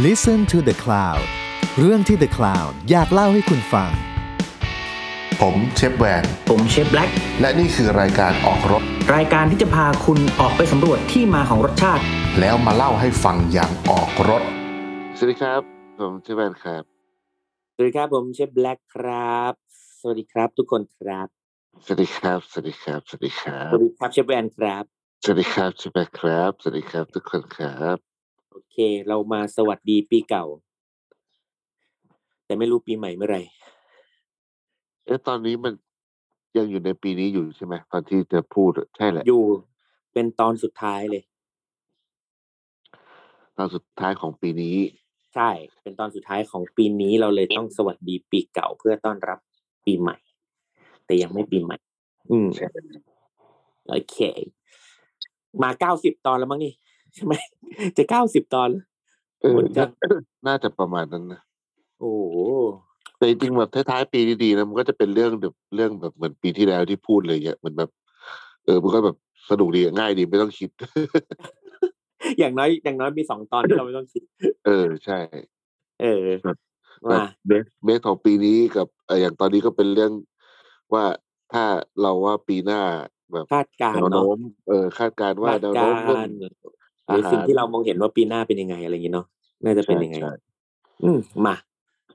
Listen to the Cloud เรื่องที่ The Cloud อยากเล่าให้คุณฟัง ผมเชฟแวน ผมเชฟแบล็กและนี่คือรายการออกรถ รายการที่จะพาคุณออกไปสำรวจที่มาของรสชาติ แล้วมาเล่าให้ฟังอย่างออกรถ สวัสดีครับ ผมเชฟแวนครับ สวัสดีครับผมเชฟแบล็กครับ สวัสดีครับทุกคนครับ สวัสดีครับ สวัสดีครับ สวัสดีครัสบวัสดีครับเชฟแวนครับ สวัสดีครับเชฟแวนครับ สวัสดีครับทุกคนครับโอ เค เรามาสวัสดีปีเก่า แต่ไม่รู้ปีใหม่เมื่อไหร่เอ๊ะตอนนี้มันยังอยู่ในปีนี้อยู่ใช่ไหมตอนที่จะพูดใช่แหละอยู่เป็นตอนสุดท้ายเลย ตอนสุดท้ายของปีนี้ ใช่ เป็นตอนสุดท้ายของปีนี้เราเลยต้องสวัสดีปีเก่าเพื่อต้อนรับปีใหม่ แต่ยังไม่ปีใหม่ อืมใช่โอเค มาเก้าสิบตอนแล้วมั้งนี่ ใช่ไหมจะเก้าสิบตอนแล้วเออหมดจังน่าจะประมาณนั้นนะโอ้โหแต่จริงๆแบบท้ายๆปีดีๆนะมันก็จะเป็นเรื่องแบบเรื่องแบบเหมือนปีที่แล้วที่พูดเลยเงี้ยเหมือนแบบ เออมันก็แบบสนุกดีง่ายดีไม่ต้องคิด อย่างน้อย อย่างน้อยมีสองตอนที่เราไม่ต้องคิด เออใช่ เออครับมาเบสเบสของปีนี้กับเอออย่างตอนนี้ก็เป็นเรื่องว่าถ้าเราว่าปีหน้าแบบคาดการแนณ์วเนาะโน้มเออคาดการณ์ว่าคาดแนวกาโน้มเรื่องรณ์ หรือสิ่งที่เรามองเห็นว่าปีหน้าเป็นยังไงอะไรอย่างเงี้ยเนาะน่าจะเป็นยังไงใช่อืมมา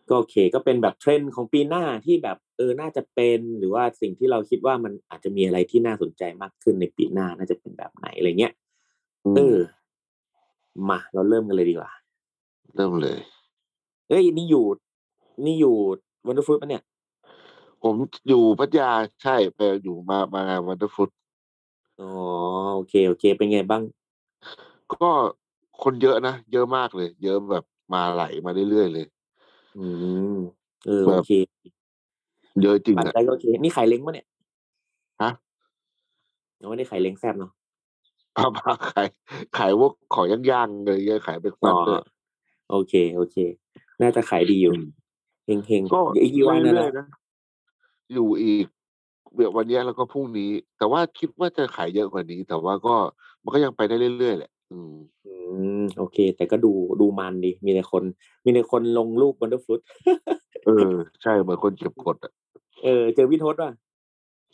ก็โอเค ก็เป็นแบบเทรนด์ของปีหน้าที่แบบเออน่าจะเป็นหรือว่าสิ่งที่เราคิดว่ามันอาจจะมีอะไรที่น่าสนใจมากขึ้นในปีหน้าน่าจะเป็นแบบไหนอะไรเงี้ยอืมเออมาเราเริ่มกันเลยดีกว่า เริ่มเลยเอ้ยนี่อยู่ นี่อยู่ Wonderfood ปะเนี่ย ผมอยู่พัทยาใช่ไปอยู่มามางาน Wonderfood อ๋อโอเค โอเค เป็นไงบ้าง ก็คนเยอะนะ เยอะมากเลย เยอะแบบมาไหลมาเรื่อยๆเลย อืมเออแบบโอเค เยอะจริงปัจอะจัยก็โอเค นี่ไข่เล้งปะเนี่ยฮะยังไม่ได้ไข่เล้งแซ่บเนาะเอามาขายขายพวกของย่างๆเลยเงี้ยขายเป็นอ๋ฟัอนด้วยโอเค โอเค น่าจะขายดีอยู่เฮงเฮงๆก็อีกกี่วันนะเรื่อยนะๆนะอยู่อีกเดี๋ยววันเนี้ยแล้วก็พรุ่งนี้ แต่ว่าคิดว่าจะขายเยอะกว่านี้ แต่ว่าก็มันก็ยังไปได้เรื่อยๆแหละ อืมอืมโอเค แต่ก็ดูดูมันดี มีแต่คน มีแต่คนลงรูปวันเดอร์ฟลุตเออ ใช่เหมือนคนเก็บกดอะเออ เจอพี่ทศว่ะ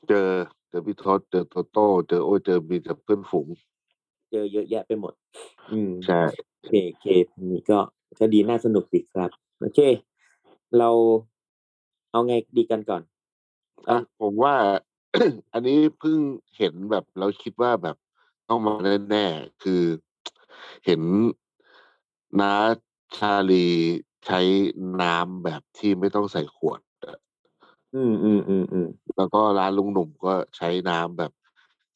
เจอ เจอพี่ทศเจอโตโต้เจอโอ้ยเจอมีแต่เพื่อนฝูง เจอเยอะแยะไปหมด อืมใช่โอเคโอเคนี่ก็ก็ดีน่าสนุกดีครับ โอเค เราเอาไงดีกันก่อนอะผมว่า อันนี้เพิ่งเห็นแบบเราคิดว่าแบบ ต้องมาแน่ๆคือ เห็นน้าชาลีใช้น้ำแบบที่ไม่ต้องใส่ขวดอะอืมอืมอืมอืมแล้วก็ร้านลุงหนุ่มก็ใช้น้ำแบบ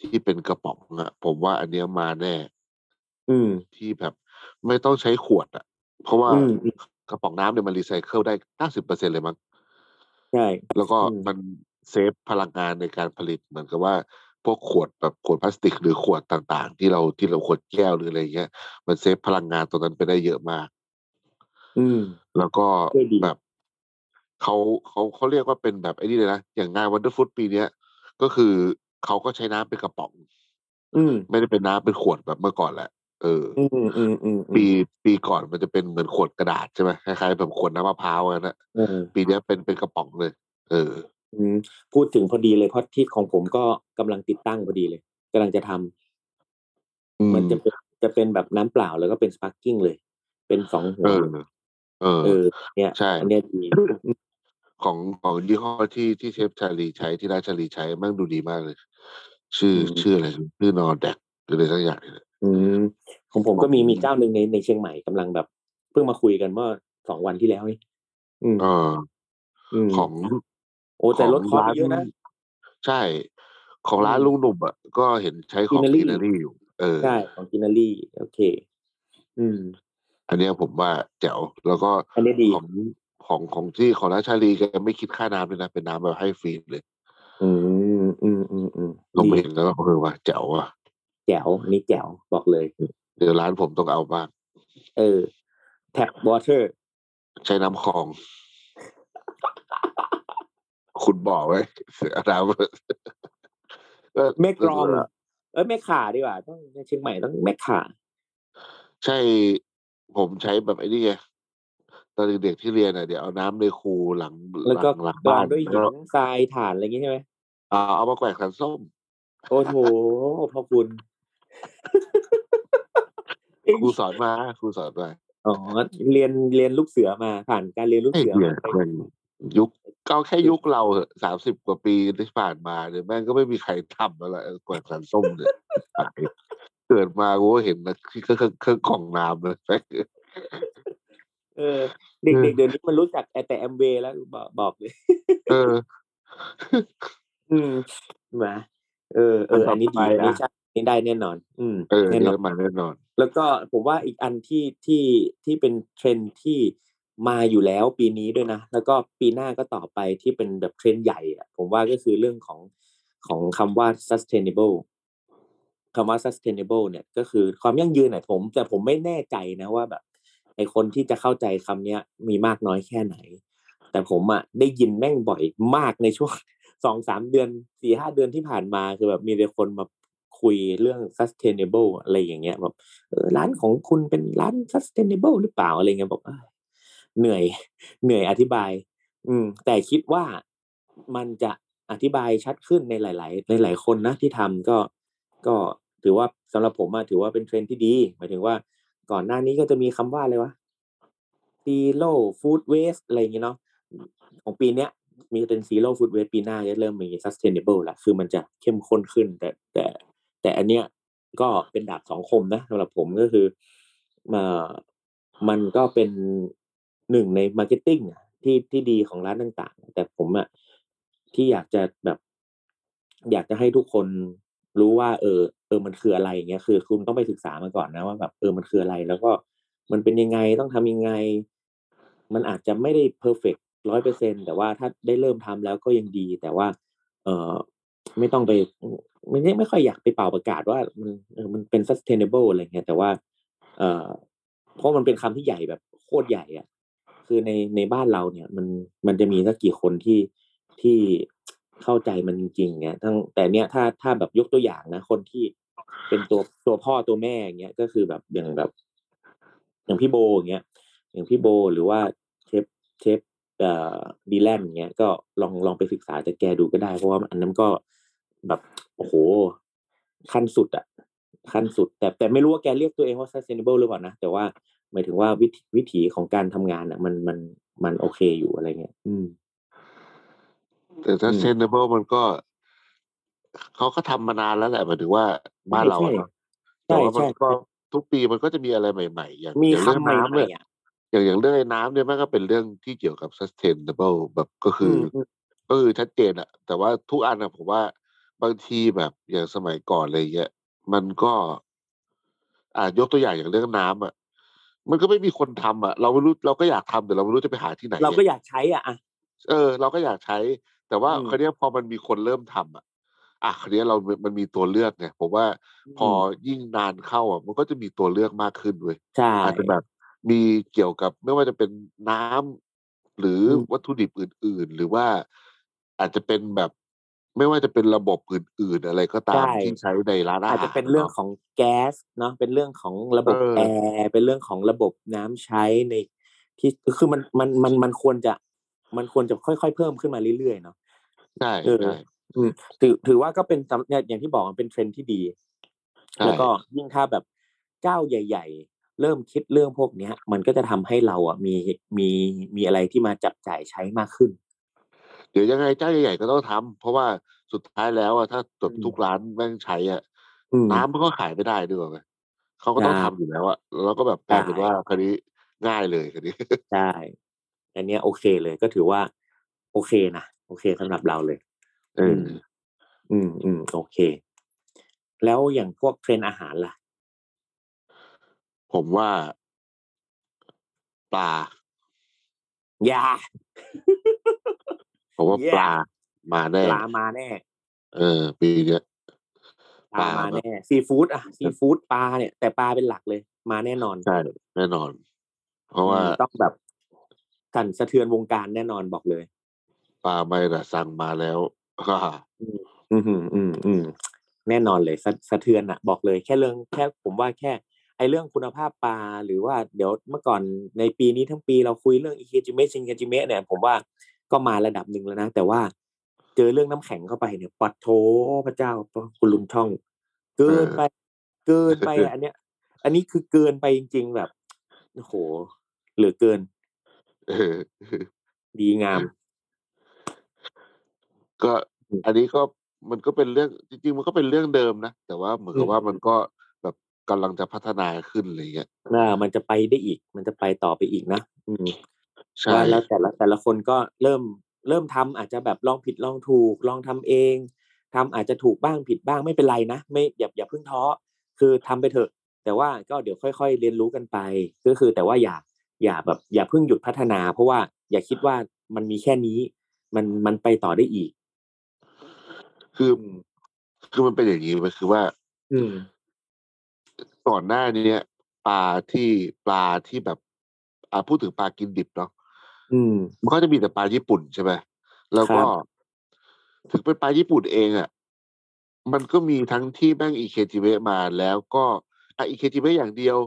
ที่เป็นกระป๋องอะผมว่าอันเนี้ยมาแน่ อืม ที่แบบไม่ต้องใช้ขวดอะเพราะว่าอืมอืมกระป๋องน้ำเนี่ยมันรีไซเคิลได้เก้าสิบเปอร์เซ็นเลยมั้ง ใช่แล้วก็อืมมันเซฟพลังงานในการผลิตเหมือนกับว่า พวกขวดแบบขวดพลาสติกหรือขวดต่างๆ ที่เราที่เราขวดแก้วหรืออะไรเงี้ย มันเซฟพลังงานตรงนั้นไปได้เยอะมาก อืม แล้วก็ก็ดีแบบเขาเขาเขาเรียกว่าเป็นแบบไอ้นี่เลยนะ อย่างงานวันเดอร์ฟุตปีเนี้ย ก็คือเขาก็ใช้น้ำเป็นกระป๋อง อืม ไม่ได้เป็นน้ำเป็นขวดแบบเมื่อก่อนแหละเออออืมอืมอืมอืมปีปีก่อนมันจะเป็นเหมือนขวดกระดาษใช่ไหมคล้ายๆแบบขวดน้ำมะพร้าวอะนะเออปีเนี้ยเป็นเป็นกระป๋องเลย เอออืม พูดถึงพอดีเลยเพราะที่ของผมก็กำลังติดตั้งพอดีเลยกำลังจะทำอืมมันจะเป็นจะเป็นแบบน้ำเปล่าแล้วก็เป็นสปาร์กิ้งเลย เป็นสองหัเอวอเออ เออ เนี่ยใช่อันเนี้ยดีของของยี่ห้อที่ที่เชฟชาลีใช้ที่ร้านชาลีใช้แมั่งดูดีมากเลย ชื่ออืมชื่ออะไรชื่อนอแดกหรืออะไรสักอย่างเนี่ยอืมของผมก็มีมีเจ้าหนึ่งในในเชียงใหม่กำลังแบบ เพิ่งมาคุยกันเมื่อสองวันที่แล้วนี่อืมเอออืมของ โอ้แต่ลดคอร์สร้าไปเยอะนะ ใช่ ของร้านอืมลุงหนุ่มอะก็เห็นใช้ของ Greenery กินนารีอยู่ เออ ใช่ ของกินนารีโอเค อืม อันเนี้ยผมว่าแจ๋ว แล้วก็อันนี้ดีของของของที่ของร้านชาลีแกไม่คิดค่าน้ำเลยนะ เป็นน้ำแบบให้ฟรีเลย อืมอืมอืมอืมผมดีเห็นแล้วก็คือว่าแจ๋วอะแจ๋วอันนี้แจ๋วบอกเลย เดี๋ยวร้านผมต้องเอาบ้าง เออ แท็บวอเตอร์ ใช้น้ำคลอง คุณบอกไว้เสียน้ำก็แม่กรองเออแม่ขาดีกว่าต้องเชียงใหม่ต้องแม่ขาใช่ผมใช้แบบไอ้นี่ไงตอนเด็กๆที่เรียนอะเดี๋ยวเอาน้ำในคูหลังแล้วก็หลังกบ้ารอนงด้วยหิแล้วนทรายถ่านอะไรอย่างงี้ใช่ไหมอ่าเอามาแกว่งสันส้ม โอ้โหพ่อคุณครูสอนมาครูสอนมาอ๋อเรียนเรียนลูกเสือมาผ่านการเรียนลูกไอ้เสือเหี้ยมาไปแม่ง ยุคก็แค่ยุคเราสามสิบกว่าปีที่ผ่านมาเนี่ยแม่งก็ไม่มีใครทำแล้วแหละแกว่งสันส้มเนี่ยตายเกิดมากูก็เห็นนะที่เครื่องเครื่องกล่องน้ำเลยเออเด็กๆเดี๋ยวนี้มันรู้จักแต่แอมเวย์แล้วบอกบอกเลยเออ อืมมาเออเอออัอันนต่นี้อดีไปอันนี้อะใช่อันนี้ได้แน่นอน อืมเออแน่เนี่นอนยมาแน่นอน แล้วก็ผมว่าอีกอันที่ที่ที่เป็นเทรนด์ที่ มาอยู่แล้วปีนี้ด้วยนะ แล้วก็ปีหน้าก็ต่อไปที่เป็นแบบเทรนด์ใหญ่อะผมว่าก็คือเรื่องของของคำว่า sustainable คำว่า sustainable เนี่ยก็คือความยั่งยืนเนี่ยผม แต่ผมไม่แน่ใจนะว่าแบบไอคนที่จะเข้าใจคำเนี้ยมีมากน้อยแค่ไหน แต่ผมอะได้ยินแม่งบ่อยมากในช่วงสองสามเดือนสี่ห้าเดือนที่ผ่านมาคือแบบมีแต่คนมาคุยเรื่อง sustainable อะไรอย่างเงี้ยแบบร้านของคุณเป็นร้าน sustainable หรือเปล่าอะไรเงี้ยบอก เหนื่อยเหนื่อยอธิบาย อืม แต่คิดว่ามันจะอธิบายชัดขึ้นในหลาย ๆ หลาย ๆ คนนะที่ทำก็ก็ถือว่าสำหรับผมอะถือว่าเป็นเทรนที่ดี หมายถึงว่าก่อนหน้านี้ก็จะมีคำว่าอะไรวะ zero food waste อะไรอย่างเงี้ยเนาะของปีเนี้ยมีเป็น zero food waste ปีหน้าจะเริ่มมี sustainable ละคือมันจะเข้มข้นขึ้น แต่แต่ แต่อันเนี้ยก็เป็นดาบสองคมนะสำหรับผมก็คือมามันก็เป็น หนึ่งในมาร์เก็ตติ้งที่ที่ดีของร้านต่างๆ แต่ผมอะที่อยากจะแบบ อยากจะให้ทุกคนรู้ว่า เออ เออมันคืออะไรอย่างเงี้ยคือ คุณต้องไปศึกษามาก่อนนะว่าแบบเออมันคืออะไร แล้วก็มันเป็นยังไงต้องทำยังไง มันอาจจะไม่ได้ perfect ร้อยเปอร์เซ็นต์แต่ว่าถ้าได้เริ่มทำแล้วก็ยังดี แต่ว่า เออไม่ต้องไปไม่ได้ไม่ค่อยอยากไปเป่าประกาศว่ามันเออมันเป็น sustainable อะไรเงี้ยแต่ว่า เออเพราะมันเป็นคำที่ใหญ่แบบโคตรใหญ่อะ คือในในบ้านเราเนี่ยมันมันจะมีสักกี่คนที่ที่เข้าใจมันจริงๆเงี้ยทั้งแต่เนี้ยถ้าถ้าแบบยกตัวอย่างนะคนที่เป็นตัวตัวพ่อตัวแม่อย่างเงี้ยก็คือแบบอย่างแบบ อย่างพี่โบอย่างเงี้ยอย่างพี่โบหรือว่าเชฟเชฟเอ่อดีแลนอย่างเงี้ยก็ลองลองไปศึกษาจากแกดูก็ได้ เพราะว่าอันนั้นก็แบบโอ้โหขั้นสุดอะขั้นสุด แต่แต่ไม่รู้ว่าแกเรียกตัวเองว่า sustainable หรือเปล่านะแต่ว่า มายถึงว่าวิถีวิถีของการทำงานอะมันมันมันโอเคอยู่อะไรเงี้ยอืม แต่ถ้าอืมเซนเนเบิลมันก็เขาก็ทำมานานแล้วแหละหมายถึงว่าบ้านเราอะเนาะแต่ใช่ว่ามัใช่นก็ทุกปีมันก็จะมีอะไรใหม่ ๆ อย่างมีอย่างเรื่องคำใหม่น้ำเนี่ยๆอะอย่างอย่างเรื่องไอ้น้ำเนี่ยมันก็เป็นเรื่องที่เกี่ยวกับ sustainable แบบก็คือออืมก็คือชัดเจนอะแต่ว่าทุกอันอะผมว่าบางทีแบบอย่างสมัยก่อนอะไรเงี้ยมันก็ อ่ายกตัวอย่างอย่างเรื่องน้ำอะ มันก็ไม่มีคนทำอะเราไม่รู้เราก็อยากทำแต่เราไม่รู้จะไปหาที่ไหน เราก็ไงอยากใช้อะอะเออ เราก็อยากใช้ แต่ว่าอืมคราวเนี้ยพอมันมีคนเริ่มทำอะอะคราวเนี้ยเรา มันมีตัวเลือกไงผมว่าพอยิ่งนานเข้าอะ มันก็จะมีตัวเลือกมากขึ้นเว้ยใช่อาจจะแบบมีเกี่ยวกับไม่ว่าจะเป็นน้ำหรืออมวัตถุดิบอื่น ๆ หรือว่าอาจจะเป็นแบบ ไม่ว่าจะเป็นระบบอื่น ๆ อะไรก็ตามที่ใช้ในร้านอาหารอาจจะเป็นเรื่องนาะของแก๊สเนาะเป็นเรื่องของระบบเออแอร์เป็นเรื่องของระบบน้ำใช้ในที่คือมันมันมันมันควรจะ มันควรจะค่อยๆเพิ่มขึ้นมาเรื่อยๆเนาะใช่เออใช่อืมถือถือว่าก็เป็นสำเนี่ยอย่างที่บอกมันเป็นเทรนด์ที่ดีใช่แล้วก็ยิ่งถ้าแบบเจ้าใหญ่ ๆ เริ่มคิดเรื่องพวกเนี้ย มันก็จะทำให้เราอะมีมีมีอะไรที่มาจับจ่ายใช้มากขึ้นเดี๋ยวยังไงเจ้าใหญ่ๆก็ต้องทำเพราะว่าสุดท้ายแล้วอะถ้าจบอืมทุกร้านแม่งใช้อะอืมน้ำมันก็ขายไม่ได้ด้วยไงเขาก็ต้องใช่ทำอยู่แล้วอะแล้วก็แบบกลายเป็นใช่ว่าคราวนี้ง่ายเลยคราวนี้ใช่อันเนี้ยโอเคเลยก็ถือว่า โอเคนะโอเคสำหรับเราเลยเอออืมอืมโอเค แล้วอย่างพวกเทรนด์อาหารล่ะ ผมว่าปลายา ผมว่า Yeah ปลามาแน่ ปลามาแน่ เออ ปีเนี้ยปลาปลามาแบบแน่ซีฟู้ดอะซีฟู้ดปลาเนี่ย แต่ปลาเป็นหลักเลย มาแน่นอนใช่แน่นอน เพราะว่าอืมต้องแบบสั่นสะเทือนวงการแน่นอนบอกเลย ปลาไม่ละสั่งมาแล้ว อืมอืมอืมอืมแน่นอนเลยสะสะเทือนอะบอกเลย แค่เรื่องแค่ผมว่าแค่ ไอเรื่องคุณภาพปลาหรือว่าเดี๋ยวเมื่อก่อนในปีนี้ทั้งปีเราคุยเรื่องอิเคจิเมะชินเคจิเมะเนี่ยผมว่า ก็มาระดับหนึ่งแล้วนะ แต่ว่าเจอเรื่องน้ำแข็งเข้าไปเนี่ยปัดโถพระเจ้าคุณลุงช่อง เกินไป เกินไปอะอันเนี้ย อันนี้คือเกินไปจริง ๆ แบบโอ้โหเหลือเกินเออดีงาม ก็อืมอันนี้ก็มันก็เป็นเรื่องจริง ๆ มันก็เป็นเรื่องเดิมนะแต่ว่าเหมือนกับว่ามันก็แบบกำลังจะพัฒนาขึ้นอะไรเงี้ยน่ามันจะไปได้อีก มันจะไปต่อไปอีกนะอืมใช่ ว่าแล้วแต่ละแต่ละคนก็เริ่มเริ่มทำอาจจะแบบลองผิดลองถูกลองทำเองทำอาจจะถูกบ้างผิดบ้างไม่เป็นไรนะไม่อย่าอย่าเพิ่งท้อคือทำไปเถอะ แต่ว่าก็เดี๋ยวค่อย ๆ เรียนรู้กันไป ก็คือแต่ว่าอย่าอย่าแบบอย่าเพิ่งหยุดพัฒนา เพราะว่าอย่าคิดว่ามันมีแค่นี้ มันมันไปต่อได้อีก คืออืมคือมันเป็นอย่างนี้มันคือว่า อืมก่อนหน้านี้ปลาที่ปลาที่แบบ อ่าพูดถึงปลากินดิบเนาะ อืม มันก็จะมีแต่ปลาญี่ปุ่นใช่ไหมแล้วก็ครับถึงเป็นปลาญี่ปุ่นเองอะ มันก็มีทั้งที่แม่งอีเคจิเมะมาแล้วก็อะอีเคจิเมะอย่างเดียว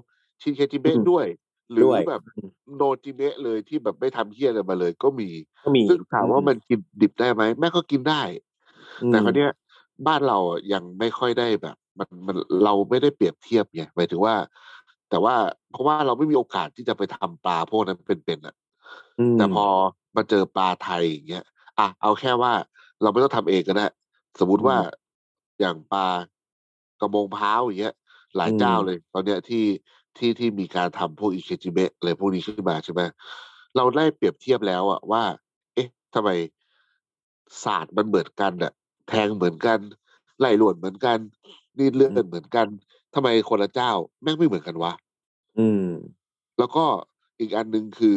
ชินเคจิเมะด้วย หรือด้วยแบบอืมโนจิเมะเลยที่แบบไม่ทำเฮี้ยอะไรมาเลยก็มีก็มีซึ่งถามว่ามันกินดิบได้ไหมแม่งก็กินได้อืมแต่คราวเนี้ย บ้านเราอะยังไม่ค่อยได้แบบ มันมันเราไม่ได้เปรียบเทียบไงหมายถึงว่าแต่ว่าเพราะว่าเราไม่มีโอกาสที่จะไปทำปลาพวกนั้นเป็นๆอะม แต่พอมาเจอปลาไทยอย่างเงี้ยอะเอาแค่ว่าเราไม่ต้องทำเองก็ได้สมมุติว่าอย่างปลากระมงพร้าวอย่างเงี้ย หลายเจ้าเลย ตอนเนี้ยที่ที่ที่มีการทำพวกอิเคจิเมะอะไรพวกนี้ขึ้นมาใช่ไหมเราได้เปรียบเทียบแล้วอะว่า เอ๊ะทำไมศาสตร์มันเหมือนกันอะแทงเหมือนกันไล่หลวนเหมือนกันนีดเลือดเหมือนกันทำไมคนละเจ้าแม่งไม่เหมือนกันวะอืม แล้วก็อีกอันหนึ่งคือ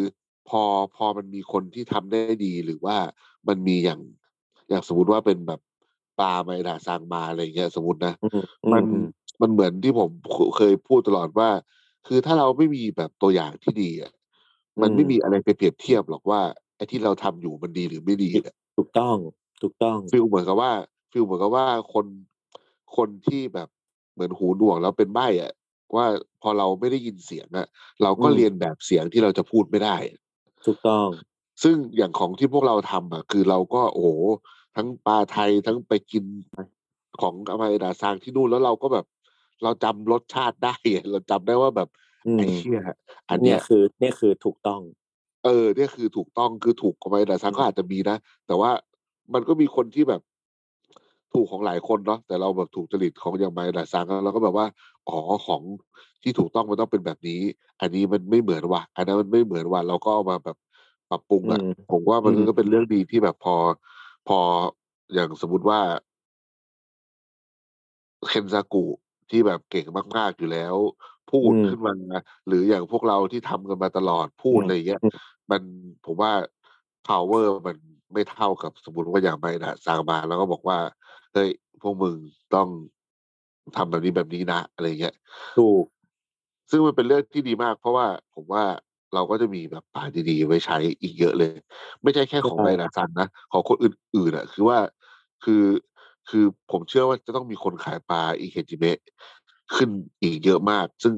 พอพอมันมีคนที่ทำได้ดีหรือว่ามันมีอย่างอย่างสมมติว่าเป็นแบบปลาไมดาซางมาอะไรเงี้ยสมมตินะอืมมันอืมมันเหมือนที่ผมเคยพูดตลอดว่า คือถ้าเราไม่มีแบบตัวอย่างที่ดีอะมันไม่มีอะไรไปเปรียบเทียบหรอกว่าไอ้ที่เราทำอยู่มันดีหรือไม่ดีอะถูกต้องถูกต้อง feel เหมือนกับว่า feel เหมือนกับว่าคนคนที่แบบเหมือนหูหนวกแล้วเป็นใบ้อะว่าพอเราไม่ได้ยินเสียงอะเราก็อืมเลียนแบบเสียงที่เราจะพูดไม่ได้อะ ถูกต้อง ซึ่งอย่างของที่พวกเราทำอะคือเราก็โอ้โหทั้งปลาไทยทั้งไปกินของอเมริกาซางที่นู่นแล้วเราก็แบบ เราจำรสชาติได้อะเราจำได้ว่าแบบอืมไอ้เชี่ยอันเนี่เนี้ยยคือเนี่ยคือถูกต้อง เออเนี่ยคือถูกต้องคือถูกของไมดาซังก็อาจจะมีนะแต่ว่ามันก็มีคนที่แบบ ถูกของหลายคนเนาะแต่เราแบบถูกจริตของอย่างไมดาซังแล้วเราก็แบบว่าอ๋อของที่ถูกต้องมันต้องเป็นแบบนี้ อันนี้มันไม่เหมือนว่ะอันนั้นมันไม่เหมือนว่ะเราก็เอามาแบบปรับปรุงอะอืมผมว่ามันอืมก็เป็นเรื่องดีที่แบบพอ พออย่างสมมติว่าเคนซากุที่แบบเก่งมาก ๆ อยู่แล้ว พูดอืมขึ้นมาหรืออย่างพวกเราที่ทำกันมาตลอดพูดอืมอะไรอย่างเงี้ยอืมมันผมว่า power มันไม่เท่ากับสมมติว่าอย่างไม่นะสร้างมาแล้วก็บอกว่า เฮ้ยพวกมึงต้องทำแบบนี้แบบนี้นะ อะไรเงี้ยถูก ซึ่งมันเป็นเรื่องที่ดีมาก เพราะว่าผมว่าเราก็จะมีแบบปลาดีๆ ไว้ใช้อีกเยอะเลย ไม่ใช่แค่ของใช่ไบนาซันนะ ของคนอื่นๆอะ คือว่าคือคือผมเชื่อว่าจะต้องมีคนขายปลาอีเคจิเมะขึ้นอีกเยอะมาก ซึ่ง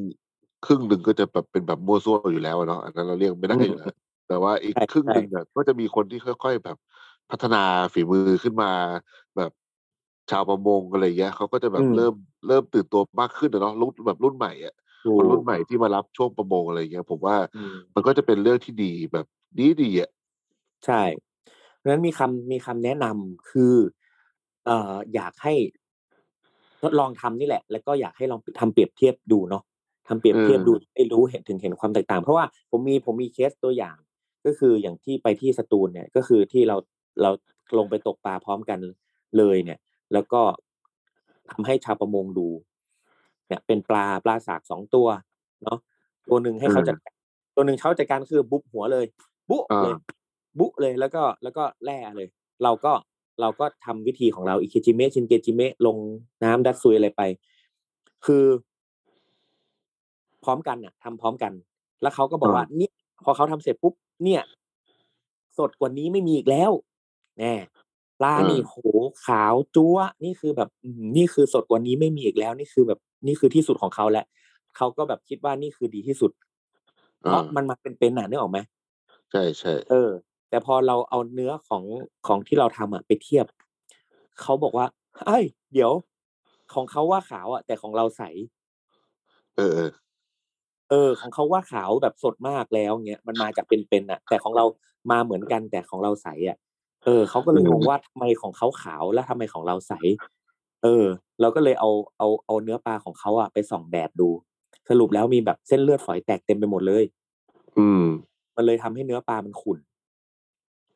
ครึ่งหนึ่งก็จะแบบเป็นแบบมั่วซั่วอยู่แล้วอะเนาะอันนั้นเราเรียกไม่ได้อยู่แล้วแต่ว่าอีกใช่ครึ่งใช่หนึ่งอะก็จะมีคนที่ค่อย ๆ แบบพัฒนาฝีมือขึ้นมา แบบ ชาวประมงอะไรเงี้ยเขาก็จะแบบอืม เริ่มเริ่มตื่นตัวมากขึ้นอะเนาะรุ่นแบบรุ่นใหม่อะถูคนกรุ่นใหม่ที่มารับช่วงประมงอะไรเงี้ยผมว่าอืม มันก็จะเป็นเรื่องที่ดีแบบดีดีๆอะใช่ เพราะฉะนั้นมีคำมีคำแนะนำคือ เอ่ออยากให้ทดลองทำนี่แหละ แล้วก็อยากให้ลองทำเปรียบเทียบดูเนาะทำเปรียบเทียบดูให้รู้เห็นถึงเห็นความแตกต่าง เพราะว่าผมมีผมมีเคสตัวอย่าง ก็คืออย่างที่ไปที่สตูลเนี่ย ก็คือที่เราเราลงไปตกปลาพร้อมกันเลยเนี่ย แล้วก็ทำให้ชาวประมงดู เนี่ย เป็นปลาปลาสากสองตัวเนาะตัวหนึ่งให้เขาจัดการตัวหนึ่งเขาจัดการคือบุ๊บหัวเลย บุ๊เลย บุเลยแล้วก็แล้วก็แล่เลย เราก็เราก็ทำวิธีของเราอิเคจิเมะชินเกจิเมะลงน้ำดัดซุยอะไรไป คือ พร้อมกันอะทำพร้อมกัน แล้วเขาก็บอกว่านี่พอเขาทำเสร็จปุ๊บเนี่ย สดกว่านี้ไม่มีอีกแล้วแน่ ปลานี่โหขาวจั๊วนี่คือแบบอืมนี่คือสดกว่านี้ไม่มีอีกแล้ว นี่คือแบบนี่คือที่สุดของเขาแล้วเขาก็แบบคิดว่านี่คือดีที่สุดเพราะอ่ามันมาเป็นเป็นหนานึกออกไหมใช่ใช่เออ แต่พอเราเอาเนื้อของของที่เราทำอะไปเทียบเขาบอกว่าเอ้ย เดี๋ยว ของเขาว่าขาวอะ แต่ของเราใสเออเออ เออ ของเขาว่าขาวแบบสดมากแล้วเงี้ยมันมาจากเป็นๆอะ แต่ของเรามาเหมือนกันแต่ของเราใสอะ เออเขาก็เลยงงว่าทำไมของเขาขาวแล้วทำไมของเราใส เออ เราก็เลยเอาเอาเอาเนื้อปลาของเขาอะไปส่องแดดดู สรุปแล้วมีแบบเส้นเลือดฝอยแตกเต็มไปหมดเลย อืม มันเลยทำให้เนื้อปลามันขุ่น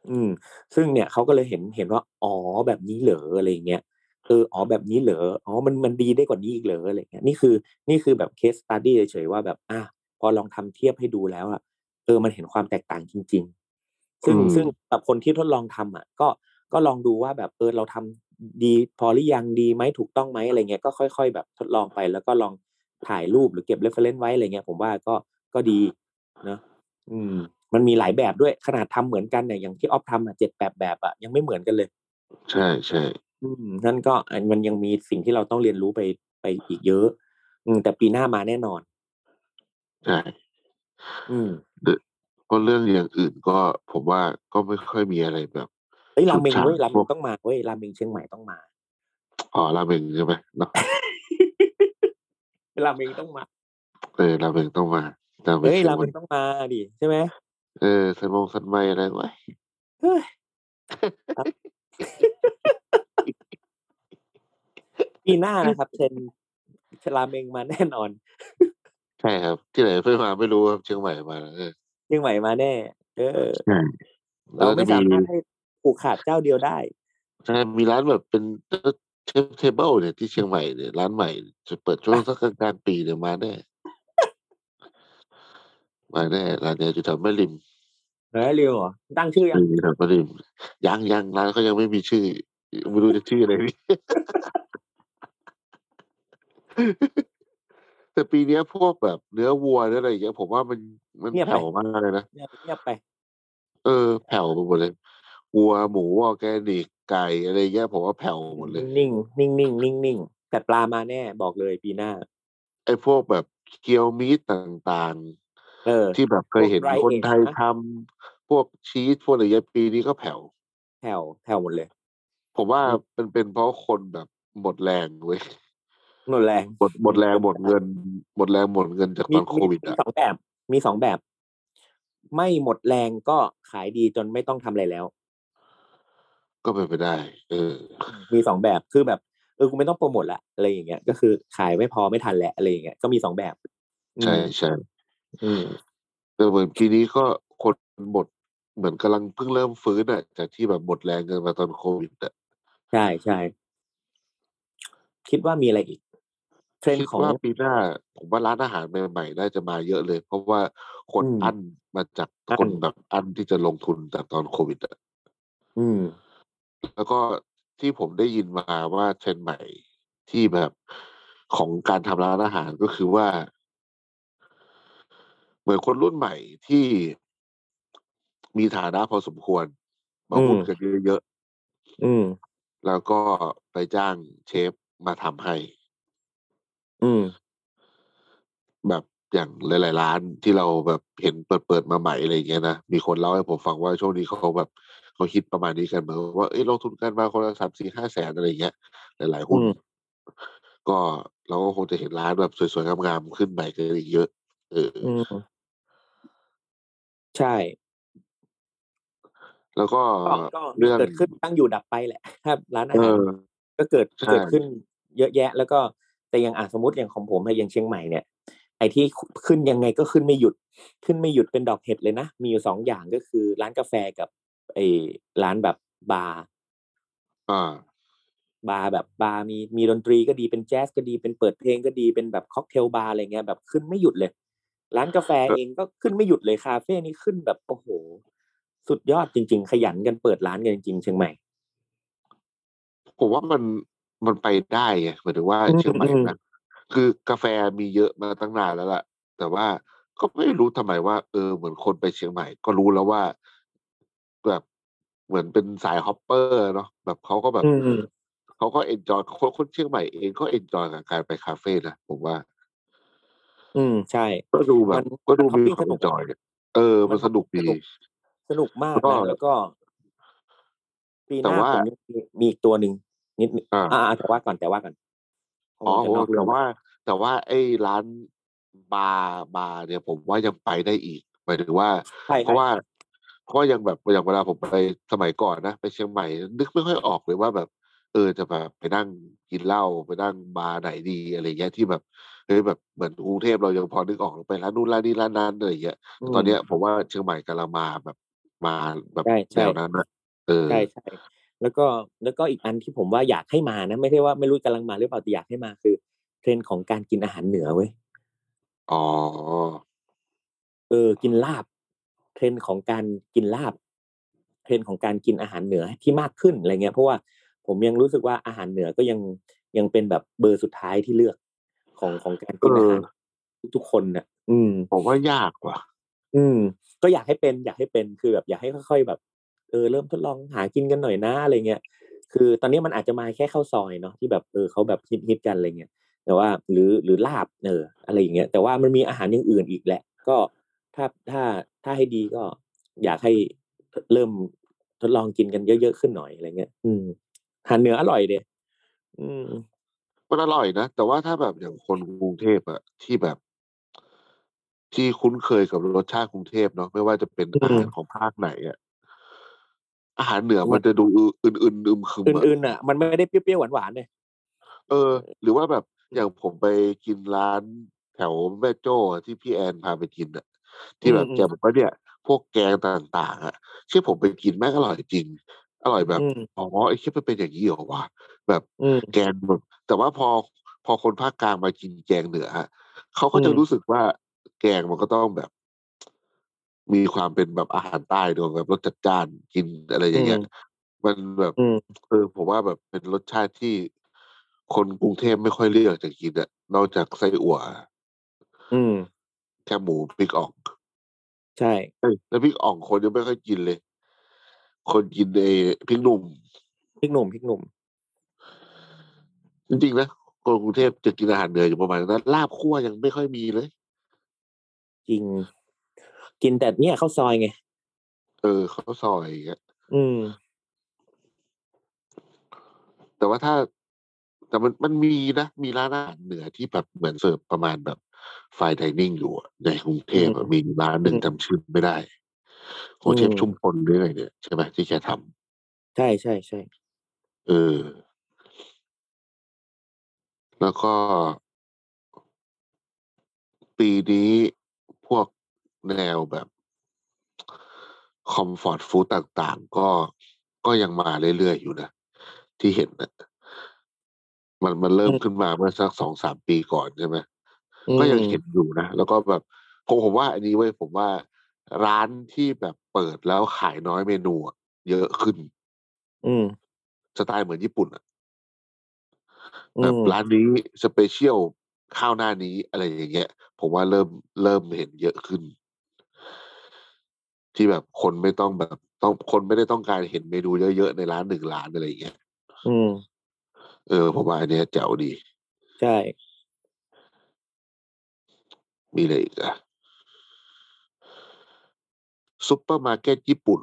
อืม ซึ่งเนี่ยเขาก็เลยเห็นเห็นว่าอ๋อแบบนี้เหรออะไรอย่างเงี้ยเอออ๋อแบบนี้เหรออ๋อมันมันดีได้กว่านี้อีกเหรออะไรเงี้ยนี่คือ นี่คือแบบเคสตัดดี้เฉยๆว่าแบบอะพอลองทำเทียบให้ดูแล้วอะเออมันเห็นความแตกต่างจริง ๆ ซึ่งอืมซึ่งกับคนที่ทดลองทำอะ ก็ก็ลองดูว่าแบบเออเราทำดีพอหรือยังดีไหมถูกต้องไหมอะไรเงี้ยก็ค่อย ๆ แบบทดลองไปแล้วก็ลองถ่ายรูปหรือเก็บ reference ไว้อะไรเงี้ยผมว่าก็ก็ดีเนอะอืม มันมีหลายแบบด้วยขนาดทำเหมือนกันเนี่ยอย่างที่ออฟทำอะเจ็ดแปดแบบอะยังไม่เหมือนกันเลย ใช่ใช่อืมนั่นก็อันมันยังมีสิ่งที่เราต้องเรียนรู้ไปไปอีกเยอะ อืมแต่ปีหน้ามาแน่นอนใช่อืม เพราะเรื่องอย่างอื่นก็ ผมว่าก็ไม่ค่อยมีอะไรแบบเฮ้ยราเมงฉูดฉาดเว้ยราพเมวงกต้องมาเว้ยราเมงเชียงใหม่ต้องมาอ๋อราเมงใช่ไหมเนาะราเมงต้องมาเออราเมงต้องมาราเมงเฮ้ยเชียรางใหเมม่งต้องมาดิใช่ไหมเออสันมงสันไม่อะไรไว้เฮ้ยปีหน้านะครับเทรนด์ราเมงมาแน่นอน ใช่ครับ ที่ไหนเพิ่งมาไม่รู้ครับเชียงใหม่มาแล้วเออ เชียงใหม่มาแน่ เออใช่แล้เราวก็ไม่จะสามีมารถให้ผูกขาดเจ้าเดียวได้ใช่มีร้านแบบเป็นเชฟเทเบิลเนี่ยที่เชียงใหม่เนี่ยร้านใหม่จะเปิดช่วงสักกลางๆปีเนี่ยมาแน่มาแน่ร้านเนี้ยอยู่แถวแม่ริมเฮ้ยเรียวเหรอตั้งชื่อยังอยู่แถวแม่ริมยังยังร้านเขายังไม่มีชื่อไม่รู้จะชื่ออะไรนี่ แต่ปีเนี้ยพวกแบบเนื้อวัวเนื้ออะไรอย่างเงี้ยผมว่ามันมันแผ่วมากเลยนะ เงียบเงียบไป เออ แผ่วไปหมดเลยวัวหมูออร์แกนิกไก่อะไรเงี้ยผมว่าแผ่วหมดเลย นิ่งๆนิ่งๆนิ่งๆนิ่งๆแต่ปลามาแน่บอกเลยปีหน้า ไอ้พวกแบบเกียวมีตต่างเออ ๆ ที่แบบเคยเห็นพวก dry คนไทย age นะ ทำพวกชีสพวกอะไรเงี้ยปีนี้ก็แผ่วแผ่วแผ่วหมดเลย ผมว่าอืมเป็นเป็นเพราะคนแบบหมดแรงเว้ย หมดแรงหมดหมดแรงหมดเงินหมดแรงหมดเงินจากตมีอนโควิดมีอะสองแบบมีสองแบบ ไม่หมดแรงก็ขายดีจนไม่ต้องทำอะไรแล้ว ก็เป็นไปได้ เออ มีสองแบบคือแบบเออกูไม่ต้องโปรโมทละอะไรอย่างเงี้ยก็คือขายไม่พอไม่ทันแหละอะไรอย่างเงี้ยก็มีสองแบบ ใช่อืมใช่อืมแต่เหมือนปีนี้ก็คนหมดเหมือนกำลังเพิ่งเริ่มฟื้นอะจากที่แบบหมดแรงกันมาตอนโควิดอะใช่ใช่คิดว่ามีอะไรอีก เทรนคิด์ดของ ว่าปีหน้า ผมว่าร้านอาหารใหม่ๆน่าจะมาเยอะเลย เพราะว่าคนอืม อั้นมาจากอั้นคนแบบอั้นที่จะลงทุนจากตอนโควิดอะอืม แล้วก็ที่ผมได้ยินมาว่าเทรนด์ใหม่ที่แบบของการทำร้านอาหารก็คือว่า เหมือนคนรุ่นใหม่ที่มีฐานะพอสมควร มาอืม หุ้นกันเยอะอืม ๆแล้วก็ไปจ้างเชฟมาทำให้ อืม แบบอย่างหลาย ๆ ร้านที่เราแบบเห็นเปิดเปิดมาใหม่ อะไรอย่างเงี้ยนะ มีคนเล่าให้ผมฟังว่า ช่วงนี้เขาแบบ เขาคิดประมาณนี้กัน เหมือนว่าเอ้ย ลงทุนกันมาคนละสามสี่ห้าแสนอะไรอย่างเงี้ย หลาย ๆหุ้นอืมก็ เราก็คงจะเห็นร้านแบบสวย ๆ งาม ๆ ขึ้นใหม่กันอีกเยอะเอออ อืม ใช่ แล้วก็ก็ ก็เรื่อง เกิดขึ้น ตั้งอยู่ดับไปแหละ ถ้าร้านอาเอหารอก็เกิด ใช่ เกิดขึ้นเยอะแยะ แล้วก็ แต่อย่างอะสมมติอย่างของผมอะอย่างเชียงใหม่เนี่ย ไอ้ที่ขึ้นยังไงก็ขึ้นไม่หยุด ขึ้นไม่หยุดเป็นดอกเห็ดเลยนะ มีอยู่สองอย่างก็คือ ร้านกาแฟกับไอ้ร้านแบบบาร์อ่าบาร์แบบบาร์มีมีดนตรีก็ดีเป็นแจ๊สก็ดีเป็นเปิดเพลงก็ดีเป็นแบบค็อกเทลบาร์อะไรเงี้ยแบบขึ้นไม่หยุดเลย ร้านกาแฟเออเองก็ขึ้นไม่หยุดเลยคาเฟ่นี่ขึ้นแบบโอ้โห สุดยอดจริง ๆ ขยันกันเปิดร้านกันจริงๆเชียงใหม่ ผมว่ามัน มันไปได้ไงหมายถึงว่าอืมเชียงใหม่อืมนะคือกาแฟมีเยอะมาตั้งนานแล้วล่ะ แต่ว่าก็ไม่รู้ทำไมว่า เออเหมือนคนไปเชียงใหม่ ก็รู้แล้วว่าแบบเหมือนเป็นสาย hopper เนาะแบบเขาก็แบบอืมเขาก็ enjoy คนคนเชียงใหม่เองก็ enjoy กับการไปคาเฟ่นะผมว่า อืมใช่ ก็ดูแบมับนก็ดูมันมี hopping ความสนุก joy เออ มันสนุกดีสนุกสนุกมากแล้วก็นะแล้วก็ปีหแต่น้าว่าผมยังมีมีอีกตัวหนึ่ง นิดนึงอ่าอ่าแต่ว่าก่อนแต่ว่าก่อนอ๋อจะนอกเรื่แต่องว่า แต่ว่า ไอ้ร้านบาร์บาร์เนี่ยผมว่ายังไปได้อีกหมายถึงว่าใช่เพราะว่าเพราะว่ายังแบบอย่างเวลาผมไปสมัยก่อนนะไปเชียงใหม่ นึกไม่ค่อยออกเลยว่าแบบ เออจะแบบไปนั่งกินเหล้าไปนั่งบาร์ไหนดีอะไรเงี้ยที่แบบเฮ้ยแบบเหมือนกรุงเทพเรายังพอนึกออกไปร้านนู้นร้านนี้ร้านนั้นอะไรเงี้ยมตอนเนี้ยผมว่าเชียงใหม่กำลังมาแบบมาแบบใช่ใช่แนวนั้นนะเออใช่ใช่ แล้วก็แล้วก็อีกอันที่ผมว่าอยากให้มานะไม่ใช่ว่าไม่รู้กำลังมาหรือเปล่าแต่อยากให้มาคือ เทรนด์ของการกินอาหารเหนือเว้ยอ๋อเออ กินลาบ เทรนด์ของการกินลาบ เทรนด์ของการกินอาหารเหนือที่มากขึ้นอะไรเงี้ยเพราะว่าผมยังรู้สึกว่าอาหารเหนือก็ยังยังเป็นแบบเบอร์สุดท้ายที่เลือกของของการกินอาหารทุกๆคนน่ะ อืมผมว่ายากว่ะ อืม ก็อยากให้เป็น อยากให้เป็นคือแบบอยากให้ค่อยๆแบบ เออเริ่มทดลองหากินกันหน่อยนะอะไรเงี้ยคือตอนนี้มันอาจจะมาแค่ข้าวซอยเนาะที่แบบเออเขาแบบฮิตฮิตกันอะไรเงี้ยแต่ว่าหรือหรือลาบเอออะไรอย่างเงี้ยแต่ว่ามันมีอาหารอย่างอื่นอีกแหละ ก็ถ้าถ้าถ้าให้ดีก็อยากให้เริ่มทดลองกินกันเยอะๆขึ้นหน่อยอะไรเงี้ย อืมอาหารเหนืออร่อยเดีอืมมันอร่อยนะแต่ว่าถ้าแบบอย่างคนกรุงเทพอะที่แบบ ที่คุ้นเคยกับรสชาติกรุงเทพเนาะไม่ว่าจะเป็นอืมอาหารของภาคไหนอะ อาหารเหนือมันมันจะดูอื่นๆอึมครึมอะอื่นๆอะมันไม่ได้เปรี้ยวๆหวานๆเลยเออ หรือว่าแบบอย่างผมไปกินร้านแถวแม่โจ้อะที่พี่แอนพาไปกินอะที่แบบอืมแกบอกว่าเนี่ย พวกแกงต่าง ๆอะที่ผมไปกินแม่งอร่อยจริง อร่อยแบบอืมอ๋อไอ้ที่มันเป็นอย่างนี้เหรอวะแบบอืมแกงแบบแต่ว่าพอพอคนภาคกลางมากินแกงเหนือฮะเขาก็จะอืมรู้สึกว่าแกงมันก็ต้องแบบ มีความเป็นแบบอาหารใต้ด้วยแบบรสจัดจ้านกินอะไรอย่างเงี้ยมันแบบอืมเออผมว่าแบบเป็นรสชาติที่คนกรุงเทพไม่ค่อยเลือกจะกินอะนอกจากไส้อั่วอืมแค่หมูพริกอ่องใช่เอ้ยแล้วพริกอ่องคนยังไม่ค่อยกินเลย คนกินเอพริกหนุ่มพริกหนุ่มพริกหนุ่ม จริงๆนะคนกรุงเทพจะกินอาหารเหนืออยู่ประมาณนั้นลาบคั่วยังไม่ค่อยมีเลย จริง กินแต่เนี่ยข้าวซอยไง เออข้าวซอยอย่างเงี้ยอืม แต่ว่าถ้า แต่มันมันมีนะ มีร้านอาหารเหนือที่แบบเหมือนเสิร์ฟประมาณแบบไฟไดนิ่งอยู่อะในกรุงเทพอะอืมมีร้านหนึ่งอืมจำชื่อไม่ได้โอเชฟอืมชุมพลหรืออะไรเนี่ยใช่ไหมที่แกทำใช่ใช่ใช่เออ แล้วก็ปีนี้พวก แนวแบบคอมฟอร์ตฟู้ดต่างๆ ก็ก็ยังมาเรื่อยๆอยู่นะ ที่เห็นนะมันมันเริ่มขึ้นมาเมื่อสักสองสามปีก่อนใช่ไหมอืมก็ยังเห็นอยู่นะ แล้วก็แบบผมผมว่า อันนี้เว้ยผมว่า ร้านที่แบบเปิดแล้วขายน้อยเมนูอะเยอะขึ้น อืมสไตล์เหมือนญี่ปุ่นอะอืแบบมร้านนี้ special ข้าวหน้านี้อะไรอย่างเงี้ย ผมว่าเริ่มเริ่มเห็นเยอะขึ้น ที่แบบคนไม่ต้องแบบต้องคนไม่ได้ต้องการเห็นเมนูเยอะๆในร้านหนึ่งร้านอะไรอย่างเงี้ยอืม เออผมว่าอันเนี้ยแจ๋วดี ใช่ มีอะไรอีกอะซุปเปอร์มาร์เก็ตญี่ปุ่น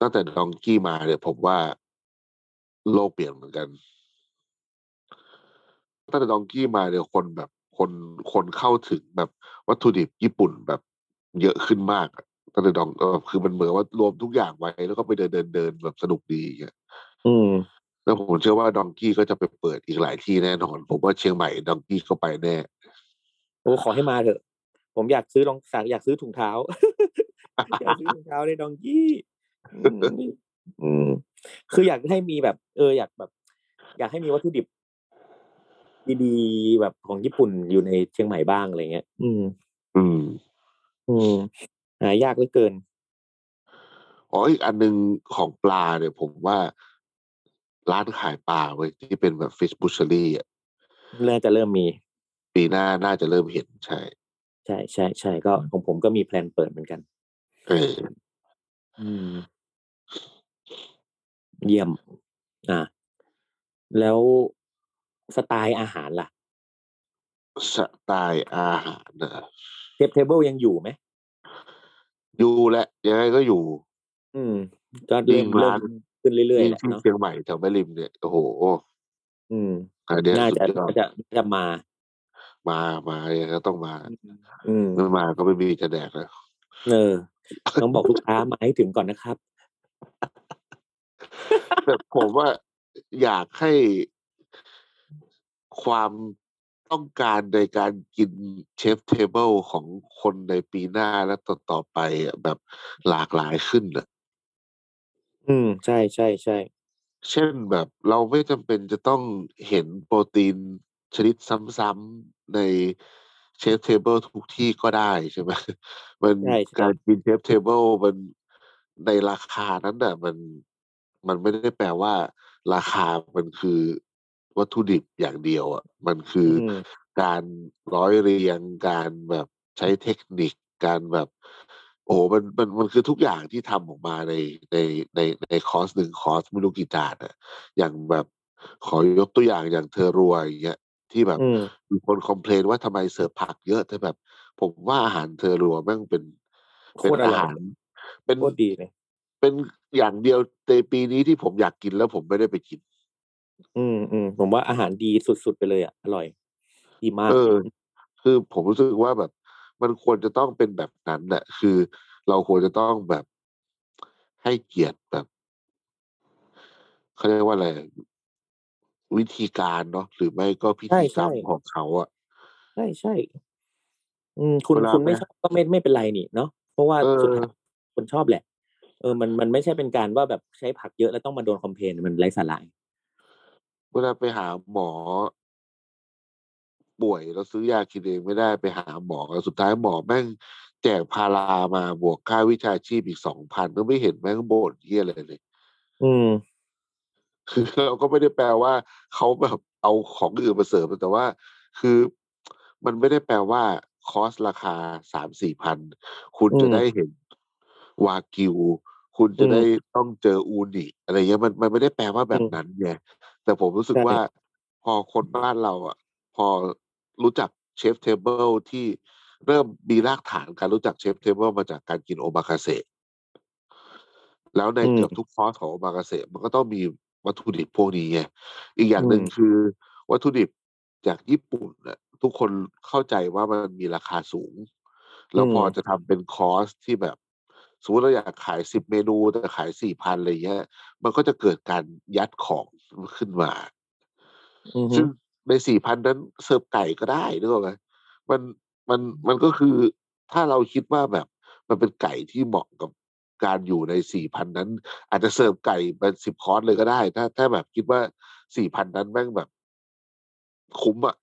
ตั้งแต่ดองกี้มาเนี่ยผมว่าโลกเปลี่ยนเหมือนกัน ตั้งแต่ดองกี้มาเนี่ยคนแบบคนคนเข้าถึงแบบวัตถุดิบญี่ปุ่นแบบ เยอะขึ้นมากอะตั้งแต่ดองเออคือมันเหมือนว่ารวมทุกอย่างไว้แล้วก็ไปเดินเดินเดินแบบสนุกดีอย่างเงี้ยอืมแล้วผมเชื่อว่าดองกี้ก็จะไปเปิดอีกหลายที่แน่นอน ผมว่าเชียงใหม่ดองกี้ก็ไปแน่โอ้ขอให้มาเถอะ ผมอยากซื้อรองสั่งอยากซื้อถุงเท้า อยากซื้อถุงเท้าในดองกี้อืมอืมคืออยากให้มีแบบ เออ อยากแบบ อยากให้มีวัตถุดิบ ดีๆแบบของญี่ปุ่นอยู่ในเชียงใหม่บ้างอะไรเงี้ย อืม อืม อืมหายากเหลือเกินอ๋ออีกอันหนึงของปลาเนี่ยผมว่าร้านขายปลาเว้ยที่เป็นแบบฟิชบูชเ r อรี่อะเริ่มจะเริ่มมี ปีหน้าน่าจะเริ่มเห็นใช่ ใช่ใช่ใช่ก็ของผมก็มีแพลนเปิดเหมือนกันเอออืม เยี่ยม อ่า แล้วสไตล์อาหารล่ะ สไตล์อาหารนะเทปเทเบิลยังอยู่ไหม อยู่แหละยังไงก็อยู่ อืม ก็เริ่มยิ่งเริ่ร้ามนขึ้นเรื่อยๆยิ่งแหละที่เนาะเชียงใหม่แถวแม่ริมเนี่ยโอ้โห อืมอันเนี้ยน่าสุจะดยอดน่าจะน่าจะมา มามายังไงก็ต้องมา อืมไม่มาก็ไม่มีจะแดกแล้วเออต้องบอกลูกค้ามาให้ถึงก่อนนะครับแต่ผมว่าอยากให้ความ ต้องการในการกิน chef's table ของคนในปีหน้าและต่อต่อๆไปอะแบบหลากหลายขึ้นอะอืม ใช่ใช่ใช่ เช่นแบบเราไม่จำเป็นจะต้องเห็นโปรตีนชนิดซ้ำๆใน chef's table ทุกที่ก็ได้ใช่ไหมมันใช่ใช่การกิน chef's table มันในราคานั้นน่ะ มันมันไม่ได้แปลว่า ราคามันคือ วัตถุดิบอย่างเดียวอะมันคือออืมการร้อยเรียงการแบบใช้เทคนิคการแบบ โอ้โหมันมันมันคือทุกอย่างที่ทำออกมาในในในในคอร์สหนึ่งคอร์สไม่รู้กี่จานอะอย่างแบบขอยกตัวอย่างอย่างเทอรัวอย่างเงี้ยที่แบบอืมมีคนคอมเพลนว่าทำไมเสิร์ฟผักเยอะแต่แบบ ผมว่าอาหารเทอรัวแม่งเป็นโคเป็นตรออาร่อยหาร เป็นโคตรดีเลยเป็นอย่างเดียวในปีนี้ที่ผมอยากกินแล้วผมไม่ได้ไปกิน อืมอืมผมว่าอาหารดีสุดๆไปเลยอะอร่อย ดีมากเออ คือผมรู้สึกว่าแบบ มันควรจะต้องเป็นแบบนั้นน่ะคือเราควรจะต้องแบบให้เกียรติแบบเขาเรียกว่าอะไรวิธีการเนาะหรือไม่ก็พิใช่ธีกรรมใช่ของเขาอะใช่ใช่อืมคุณเวลาคุณไม่ไปชอบก็ไม่ไม่เป็นไรนี่เนาะเพราะว่าเออสุดท้ายคนชอบแหละ เออ มันมันไม่ใช่เป็นการว่าแบบใช้ผักเยอะแล้วต้องมาโดนคอมเพลนมันไร้สาระ เวลาไปหาหมอ ป่วยแล้วซื้อยากินเองไม่ได้ไปหาหมอสุดท้ายหมอแม่งแจกพารามาบวกค่าวิชาชีพอีกสองพันก็ไม่เห็นแม่งบ่นเยี่ยอะไรเลย อืมคือเราก็ไม่ได้แปลว่าเขาแบบเอาของอื่นมาเสริมแต่ว่า คือมันไม่ได้แปลว่าคอสราคาสามสี่พันคุณอืมจะได้เห็นวากิว คุณจะอืมได้ต้องเจออูนิอะไรเงี้ยมันมันไม่ได้แปลว่าแบบอืมนั้นไง แต่ผมรู้สึกใช่ว่าพอคนบ้านเราอะ พอรู้จัก chef's table ที่เริ่มมีรากฐานการรู้จัก chef's table มาจากการกินโอมาคาเสะแล้วในอืมเกือบทุกคอร์สของโอมาคาเสะมันก็ต้องมีวัตถุดิบพวกนี้ไงอีกอย่างหนึ่งอืมคือวัตถุดิบจากญี่ปุ่นน่ะทุกคนเข้าใจว่ามันมีราคาสูง แล้วพอจะทำเป็นคอร์สที่แบบสมมติเราอยากขายสิบเมนูแต่ขายสี่พันอะไรเงี้ย มันก็จะเกิดการยัดของ ขึ้นมาอือฮึซึ่งในสี่พันนั้นเสิร์ฟไก่ก็ได้นึกออกไหมมันมันมันก็คือถ้าเราคิดว่าแบบ มันเป็นไก่ที่เหมาะกับการอยู่ในสี่พันนั้น อาจจะเสิร์ฟไก่เป็นสิบคอร์สเลยก็ได้ ถ้าถ้าแบบคิดว่าสี่พันนั้นแม่งแบบ คุ้มอะ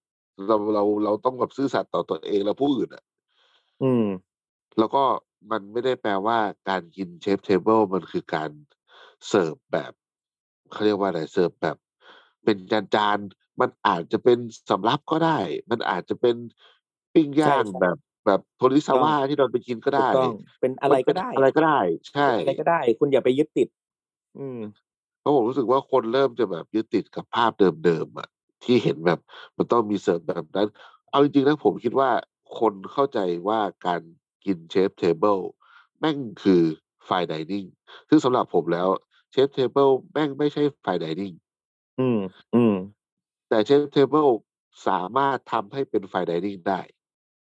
เราเราเราต้องแบบซื่อสัตย์ต่อตัวเองและผู้อื่นอะอืม แล้วก็มันไม่ได้แปลว่าการกินเชฟเทเบิลมันคือการเสิร์ฟแบบ เขาเรียกว่าอะไรเสิร์ฟแบบ เป็นจานจานๆมันอาจจะเป็นสำรับก็ได้ มันอาจจะเป็นปิ้งย่างใช่แบบ แบบโทริซาว่าที่เราไปกินก็ถูกได้ต้องเป็นอะไรมันเป็ก็นได้ อะไรก็ได้ ใช่เป็นอะไรก็ได้ คุณอย่าไปยึดติด อืมเพราะผมรู้สึกว่าคนเริ่มจะแบบยึดติดกับภาพเดิมๆอะ ที่เห็นแบบมันต้องมีเสิร์ฟแบบนั้น เอาจริงๆนะผมคิดว่าคนเข้าใจว่าการกิน chef's table แม่งคือ fine dining ซึ่งสำหรับผมแล้ว chef's table แม่งไม่ใช่ fine diningอืม อืม แต่ chef's table สามารถทำให้เป็น fine dining ได้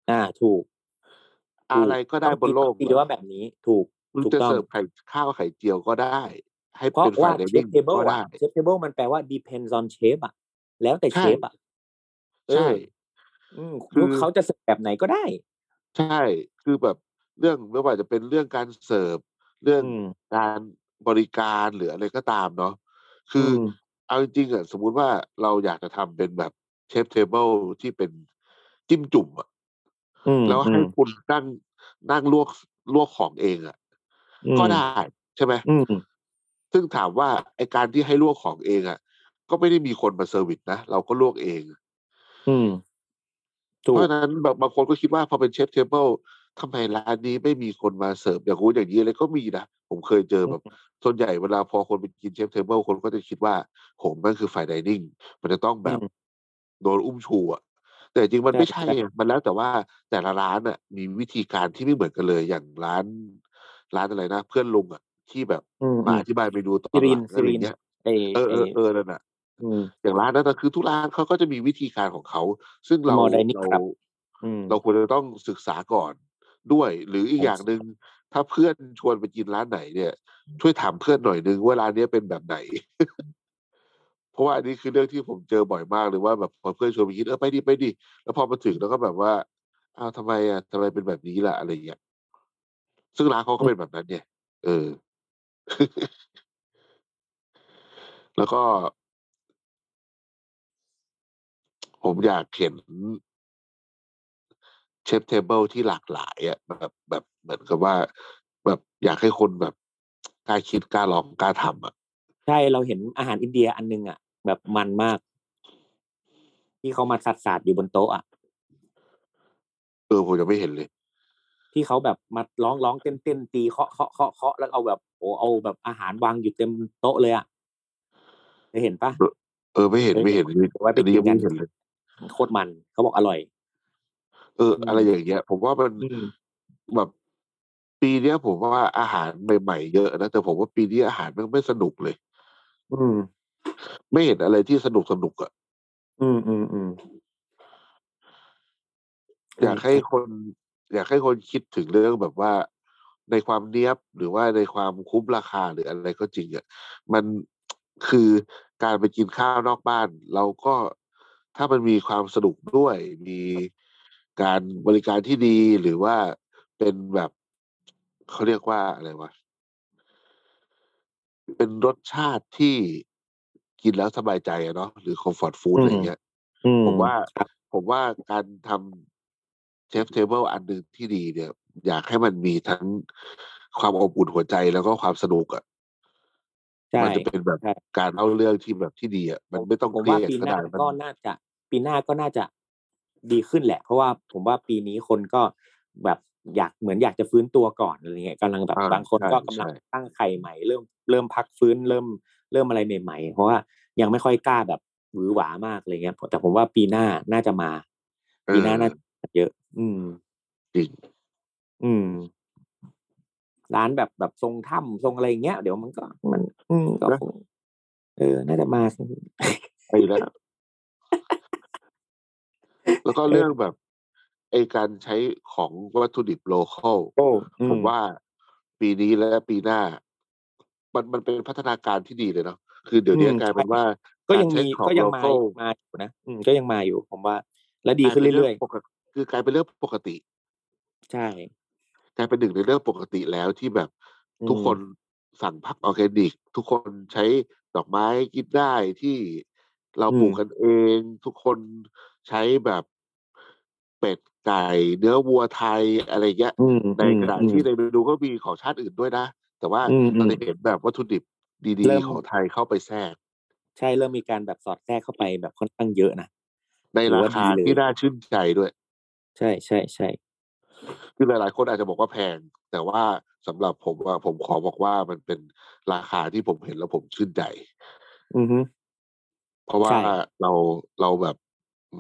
อ่า ถูก อะไรก็ได้บนโลกตีว่าแบบนี้ถูกมึงถูกจะต้องเสิร์ฟไข่ข้าวไข่เจียวก็ได้ ให้เป็น fine dining ก็ได้เพราะว่า chef's table อะ chef's table มันแปลว่า depends on chef อะแล้วแต่ใช่เชฟอะเออใช่อืมคือเขาจะเสิร์ฟแบบไหนก็ได้ ใช่ คือแบบเรื่องไม่ว่าจะเป็นเรื่องการเสิร์ฟ เรื่องอืมการ บริการหรืออะไรก็ตามเนาะคืออมเอาจริงๆอะสมมุติว่าเราอยากจะทำเป็นแบบ chef's table ที่เป็นจิ้มจุ่มอะอืมแล้วให้อืมคุณนั่งนั่งลวกลวกของเองอะอืมก็ได้ใช่ไหม อืม ซึ่งถามว่าไอการที่ให้ลวกของเองอะ ก็ไม่ได้มีคนมา service นะ เราก็ลวกเอง อืมถูก เพราะฉะนั้นแบบบางคนก็คิดว่าพอเป็น chef's table ทำไมร้านนี้ไม่มีคนมาเสิร์ฟอย่างงู้นอย่างนี้อะไรก็มีนะผมเคยเจอแบบส่วนใหญ่เวลาพอคนไปกิน chef's table คนก็จะคิดว่าโหมันคือ fine dining มันจะต้องแบบอืมโดนอุ้มชูอะแต่จริงมันใช่ไม่ใช่ใช่ไงมันแล้วแต่ว่าแต่ละร้านอะมีวิธีการที่ไม่เหมือนกันเลยอย่างร้านร้านอะไรนะ เพื่อนลุงอะที่แบบอืมมาอืมอธิบายเมนูตอนซิหริลันงซิอะไรรินเงี้ยเอเออเอเออเออนั่นน่ะอืมอย่างร้านนั้นน่ะคือทุกร้านเขาก็จะมีวิธีการของเขา ซึ่งเรา More dining เราครับอืมเราควรจะต้องศึกษาก่อน ด้วย หรืออีกใช่อย่างหนึ่งถ้าเพื่อนชวนไปกินร้านไหนเนี่ย ช่วยถามเพื่อนหน่อยนึงว่าร้านเนี้ยเป็นแบบไหน เพราะว่าอันนี้คือเรื่องที่ผมเจอบ่อยมากเลยว่าแบบพอเพื่อนชวนไปกินเออไปดิไปดิแล้วพอมาถึงแล้วก็แบบว่าอ้าวทำไมอะทำไมเป็นแบบนี้ล่ะอะไรอย่างเงี้ยซึ่งร้านเขาก็เป็นแบบนั้นไงเออ แล้วก็ ผมอยากเห็น chef's table ที่หลากหลายอะแบบแบบเหมือนกับว่า แบบอยากให้คนแบบกล้าคิดกล้าลองกล้าทำอะใช่เราเห็นอาหารอินเดียอันนึงอะ แบบมันมาก ที่เขามาสัดสาดอยู่บนโต๊ะอะเออผมยังไม่เห็นเลย ที่เขาแบบมาร้องร้องเต้นเต้นตีเคาะเคาะเคาะเคาะแล้วเอาแบบโอ้เอาแบบอาหารวางอยู่เต็มโต๊ะเลยอะเคยเห็นปะเออไม่เห็นไม่เห็นอันนี้ไว้ไปอันนี้กิยังนกัไม่นเห็นเลยโคตรมันเขาบอกอร่อยเอออืมอะไรอย่างเงี้ย ผมว่ามันอืมแบบปีเนี้ยผมว่าอาหารใหม่ๆเยอะนะแต่ผมว่าปีนี้อาหารมันไม่สนุกเลย อืม ไม่เห็นอะไรที่สนุกสนุกอะ อืมอืมอืมอยากให้คน อยากให้คนคิดถึงเรื่องแบบว่าในความเนี้ยบหรือว่าในความคุ้มราคาหรืออะไรก็จริงอะมันคือการไปกินข้าวนอกบ้าน เราก็ถ้ามันมีความสนุกด้วย มี การบริการที่ดีหรือว่าเป็นแบบเขาเรียกว่าอะไรวะเป็นรสชาติที่กินแล้วสบายใจอะเนาะหรือ comfort food อืมอะไรอย่างเงี้ยอืมผมว่าครับผมว่าการทำ chef's table อันหนึ่งที่ดีเนี่ย อยากให้มันมีทั้งความอบอุ่นหัวใจแล้วก็ความสนุกอะใช่มันจะเป็นแบบใช่การเล่าเรื่องที่แบบที่ดีอะมันไม่ต้องเครียดก็ได้ ผมว่าปีหน้ามันก็น่าจะ ปีหน้าก็น่าจะ ดีขึ้นแหละ เพราะว่าผมว่าปีนี้คนก็แบบอยากเหมือนอยากจะฟื้นตัวก่อนอะไรเงี้ยกำลังแบบอ่าบางคนใช่ก็กำลังใช่ตั้งไข่ใหม่ เริ่มเริ่มพักฟื้นเริ่มเริ่มอะไรใหม่ๆ เพราะว่ายังไม่ค่อยกล้าแบบหวือหวามากอะไรเงี้ยแต่ผมว่าปีหน้าน่าจะมา ปีหน้าน่าจะเยอะ อืมจริงอืม ร้านแบบแบบทรงถ้ำทรงอะไรอย่างเงี้ยเดี๋ยวมันก็มัน อืมก็นะคงเออ น่าจะมาไปแล้ว แล้วก็เรื่องแบบไอการใช้ของวัตถุดิบโลคอลโอ้อืผมว่าปีนี้และปีหน้า มันมันเป็นพัฒนาการที่ดีเลยเนาะคือเดี๋ยวนี้อืมกลายเป็นใช่ว่าก็ยังารใช้มีของก็ยังโลมาคอลมาอยู่นะอืมก็ยังมาอยู่ผมว่า และดีขึ้นเรื่อยปกติคือกลายเป็นเรื่องปกติๆใช่กลายเป็นหนึ่งในเรื่องปกติแล้วที่แบบอืมทุกคนสั่งผักออร์แกนิก ทุกคนใช้ดอกไม้กินได้ที่เราปลูกกันเอง ทุกคน ใช้แบบเป็ดไก่เนื้อวัวไทยอะไรเงี้ยอืมในขณะอืมที่ในเมนูก็มีของชาติอื่นด้วยนะ แต่ว่าอืมเราอืมจะเห็นแบบวัตถุดิบดีเริ่มๆของไทยเข้าไปแทรก ใช่เริ่มมีการแบบสอดแทรกเข้าไปแบบค่อนข้างเยอะนะในราคา ถือว่าดีเลยที่น่าชื่นใจด้วย ใช่ใช่ใช่คือหลายๆ คนอาจจะบอกว่าแพง แต่ว่าสำหรับผมว่าผมขอบอกว่ามันเป็นราคาที่ผมเห็นแล้วผมชื่นใจ อือฮึเพราะว่าใช่เราเราแบบ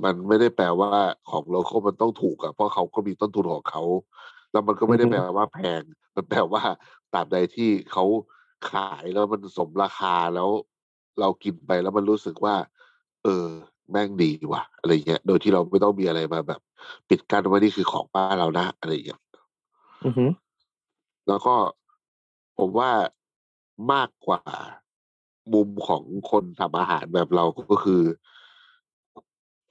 มันไม่ได้แปลว่าของโลคอลมันต้องถูกอะเพราะเขาก็มีต้นทุนของเขา แล้วมันก็ไม่ได้แปลว่าแพง มันแปลว่าตราบใดที่เขาขายแล้วมันสมราคาแล้ว เรากินไปแล้วมันรู้สึกว่า เออ แม่งดีว่ะ อะไรเงี้ย โดยที่เราไม่ต้องมีอะไรมาแบบ ปิดกั้นว่านี่คือของบ้านเรานะอะไรเงี้ยอือฮึแล้วก็ผมว่ามากกว่ามุมของคนทำอาหารแบบเราก็คือ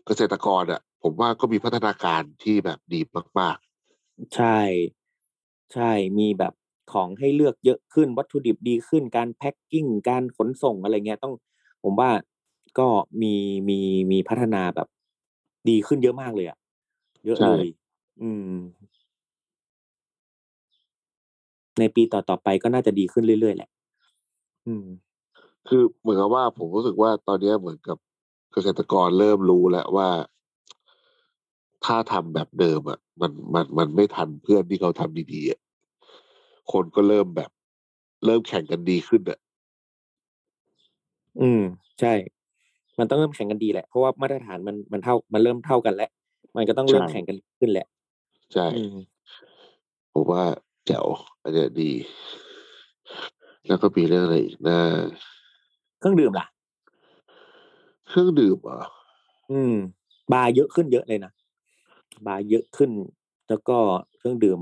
เกษตรกรอะ ผมว่าก็มีพัฒนาการที่แบบดีมากใช่ ใช่มีแบบของให้เลือกเยอะขึ้นวัตถุดิบดีขึ้นการแพ็คกิ้งการขนส่งอะไรเงี้ยต้อง ผมว่าก็มีมีมีพัฒนาแบบ ดีขึ้นเยอะมากเลยอะเยอะใช่เลย อืม ในปีต่อๆไปก็น่าจะดีขึ้นเรื่อยๆแหละ อืมๆคือเหมือนกับว่าผมรู้สึกว่าตอนเนี้ยเหมือนกับ เกษตรกรเริ่มรู้แล้วว่า ถ้าทำแบบเดิมอะ มันมันมันไม่ทันเพื่อนที่เขาทำดีๆอะคนก็เริ่มแบบ เริ่มแข่งกันดีขึ้นอะอืม ใช่ มันต้องเริ่มแข่งกันดีแหละ เพราะว่ามาตรฐานมันมันเท่า มันเริ่มเท่ากันแล้ว มันก็ต้องเริ่มใช่แข่งกันขึ้นแหละ ใช่อืมผมว่าแจ๋วอันเนี้ยดี แล้วก็มีเรื่องอะไรอีกนะเครื่องดื่มล่ะ เครื่องดื่มเหรอะอืม บาร์เยอะขึ้นเยอะเลยนะ บาร์เยอะขึ้น แล้วก็เครื่องดื่ม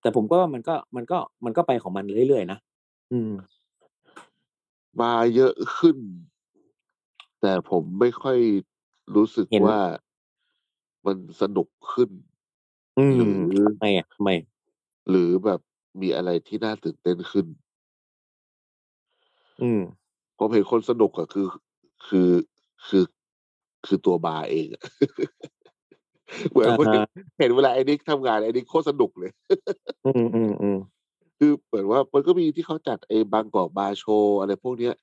แต่ผมก็ว่ามันก็มันก็มันก็ไปของมันเรื่อยๆนะอืมมาเยอะขึ้น แต่ผมไม่ค่อยรู้สึกเห็น ว่ามันสนุกขึ้น อืมหรือทำไมอะทำไมหรือแบบมีอะไรที่น่าตื่นเต้นขึ้น อืม ผมเห็นคนสนุกอะคือ คือคือคือตัวบาร์เองอะเหมือนอ่าว่าฮะเห็นเวลาไอ้นิกทำงานไอ้นิกโคตรสนุกเลย อืมอืมอืมคือเหมือนว่ามันก็มีที่เขาจัดไอ้บางกอกบาร์โชว์อะไรพวกเนี้ย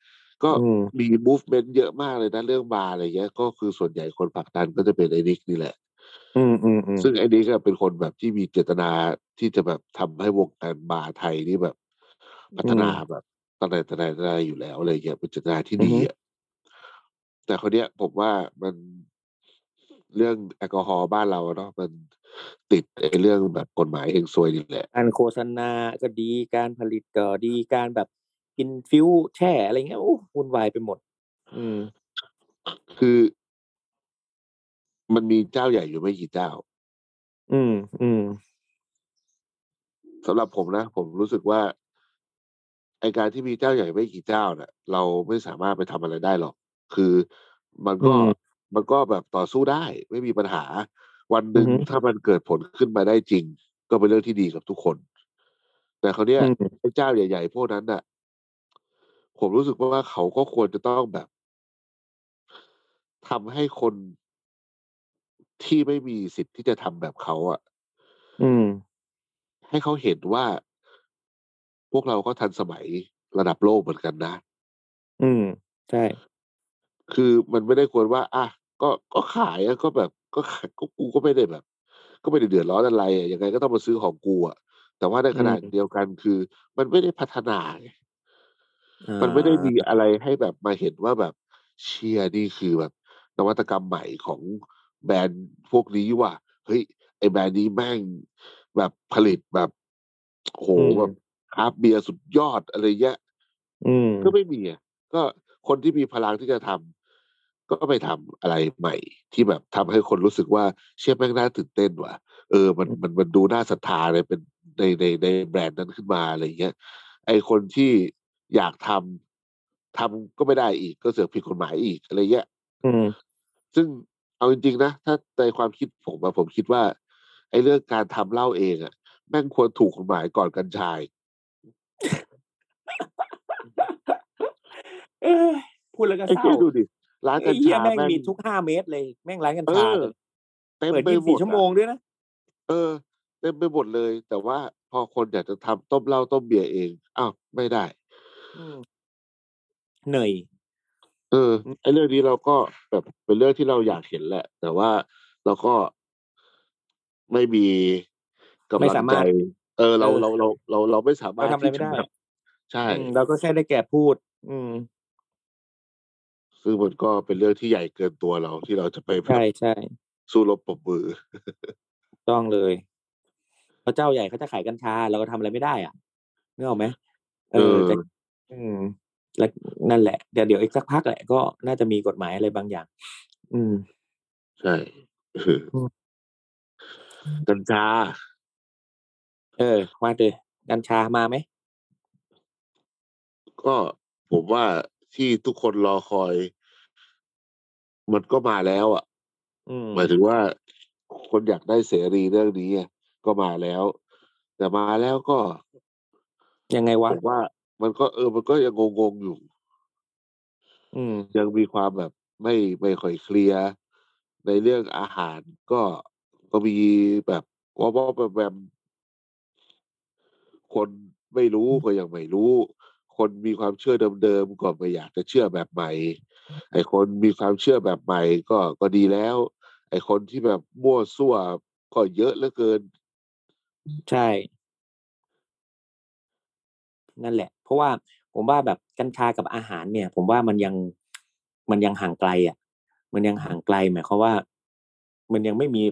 ก็อืมมี movement เยอะมากเลยนะเรื่องบาร์อะไรเงี้ย ก็คือส่วนใหญ่คนผลักดันก็จะเป็นไอ้นิกนี่แหละ อืมอืมอืมซึ่งไอ้นิกก็เป็นคนแบบที่มีเจตนาที่จะแบบทำให้วงการบาร์ไทยนี่แบบ พัฒนาแบบ ตั้งแต่ตั้งแต่ตั้งแต่อยู่แล้วอะไรเงี้ยเป็นเจตนาที่ดีอะแต่คนเนี้ยผมว่ามันเรื่องแอลกอฮอล์บ้านเราเนาะมันติดไอ้เรื่องแบบกฎหมายเองซวยนี่แหละการโฆษณาก็ดีการผลิตก็ดีการแบบกินฟิวแช่อะไรเงี้ยโอ้วุ่นวายไปหมด อืม คือ มันมีเจ้าใหญ่อยู่ไม่กี่เจ้า อืม อืมสำหรับผมนะ ผมรู้สึกว่า ไอการที่มีเจ้าใหญ่ไม่กี่เจ้าเนี่ยเราไม่สามารถไปทำอะไรได้หรอก คือมันก็อืมมันก็แบบต่อสู้ได้ ไม่มีปัญหา วันหนึ่งอือฮึถ้ามันเกิดผลขึ้นมาได้จริง ก็เป็นเรื่องที่ดีกับทุกคน แต่เขาวเนี้ยอืมไอ้เจ้าใหญ่ๆพวกนั้นน่ะ ผมรู้สึกว่าเขาก็ควรจะต้องแบบทำให้คนที่ไม่มีสิทธิ์ที่จะทำแบบเขาอะอืมให้เขาเห็นว่า พวกเราก็ทันสมัยระดับโลกเหมือนกันนะ อืม ใช่ คือมันไม่ได้ควรว่า อะก็ก็ขายอะก็แบบ ก็ขายก็กูก็ไม่ได้แบบ ก็ไม่ได้เดือดร้อนอะไรอะยังไงก็ต้องมาซื้อของกูอะแต่ว่าในขณะอืมเดียวกันคือ มันไม่ได้พัฒนาไงอ่ามันไม่ได้มีอะไรให้แบบมาเห็นว่าแบบเชียนี่คือแบบ นวัตกรรมใหม่ของแบรนด์พวกนี้ว่าเฮ้ยไอแบรนด์นี้แม่งแบบผลิตแบบโหอืมแบบ คราฟต์เบียร์สุดยอดอะไรเงี้ยอืมก็ไม่มีอะก็คนที่มีพลังที่จะทำก็ไปทำอะไรใหม่ ที่แบบทำให้คนรู้สึกว่าเชื่อแม่งน่าตื่นเต้นว่ะเออมันมันมันดูน่าศรัทธาเลยเป็นในในในแบรนด์นั้นขึ้นมาอะไรเงี้ย ไอคนที่อยากทำทำก็ไม่ได้อีกก็เสือกผิดกฎหมายอีกอะไรเงี้ยอืมซึ่งเอาจริงๆนะถ้าในความคิดผมอะผมคิดว่า ไอ้เรื่องการทำเหล้าเองอะแม่งควรถูกกฎหมายก่อนกัญชาอีก เออพูดแล้วก็ไอ้เศร้าเหี้ยดูดิร้านกัไอ้ญเหี้ยชาแม่งแม่งมีทุกห้าเมตรเลย แม่งร้านกัญเอชาอเลยเต็มเปิดไปยี่สิบหมสี่ดชั่วโมอะงด้วยนะเออเต็มไปหมดเลย แต่ว่าพอคนอยากจะทำต้มเหล้าต้มเบียร์เองอ้าวไม่ได้อืมเหนื่อยเอออืมไอ้เรื่องนี้เราก็แบบเป็นเรื่องที่เราอยากเห็นแหละ แต่ว่าเราก็ไม่มีกำไม่ลัสางใจมารถเออเราเออเราเราเราเราไม่สามารถเราทำอะไรที่ไม่จะได้แบบใช่อืมเราก็แค่ได้แก่พูด อืม ซึ่งมันก็เป็นเรื่องที่ใหญ่เกินตัวเราที่เราจะไปแบใช่บใช่สู้รบปรบมือต้องเลยเพราะเจ้าใหญ่เขาจะขายกัญชา เราก็ทำอะไรไม่ได้อะนึกออกไหมเอเอออแต่อืม แล้วนั่นแหละเดี๋ยวเดี๋ยวอีกสักพักแหละก็น่าจะมีกฎหมายอะไรบางอย่าง อืม ใช่เอออืมกัญชา เออว่าเลยกัญชามาไหมก็ผมว่า ที่ทุกคนรอคอย มันก็มาแล้วอะอืมหมายถึงว่าคนอยากได้เสรีเรื่องนี้อะก็มาแล้ว แต่มาแล้วก็ ยังไงวะผมว่า มันก็เออ มันก็ยังงงๆอยู่อืมยังมีความแบบไม่ไม่ค่อยเคลียร์ในเรื่องอาหารก็ก็มีแบบว่าว่าแบบแบบคนไม่รู้ก็ยังไม่รู้ คนมีความเชื่อเดิมๆก็ไม่อยากจะเชื่อแบบใหม่ ไอ้คนมีความเชื่อแบบใหม่ก็ก็ดีแล้ว ไอ้คนที่แบบมั่วซั่วก็เยอะเหลือเกิน ใช่ นั่นแหละ เพราะว่าผมว่าแบบกัญชากับอาหารเนี่ย ผมว่ามันยังมันยังห่างไกลอะ มันยังห่างไกลหมายความว่า มันยังไม่มี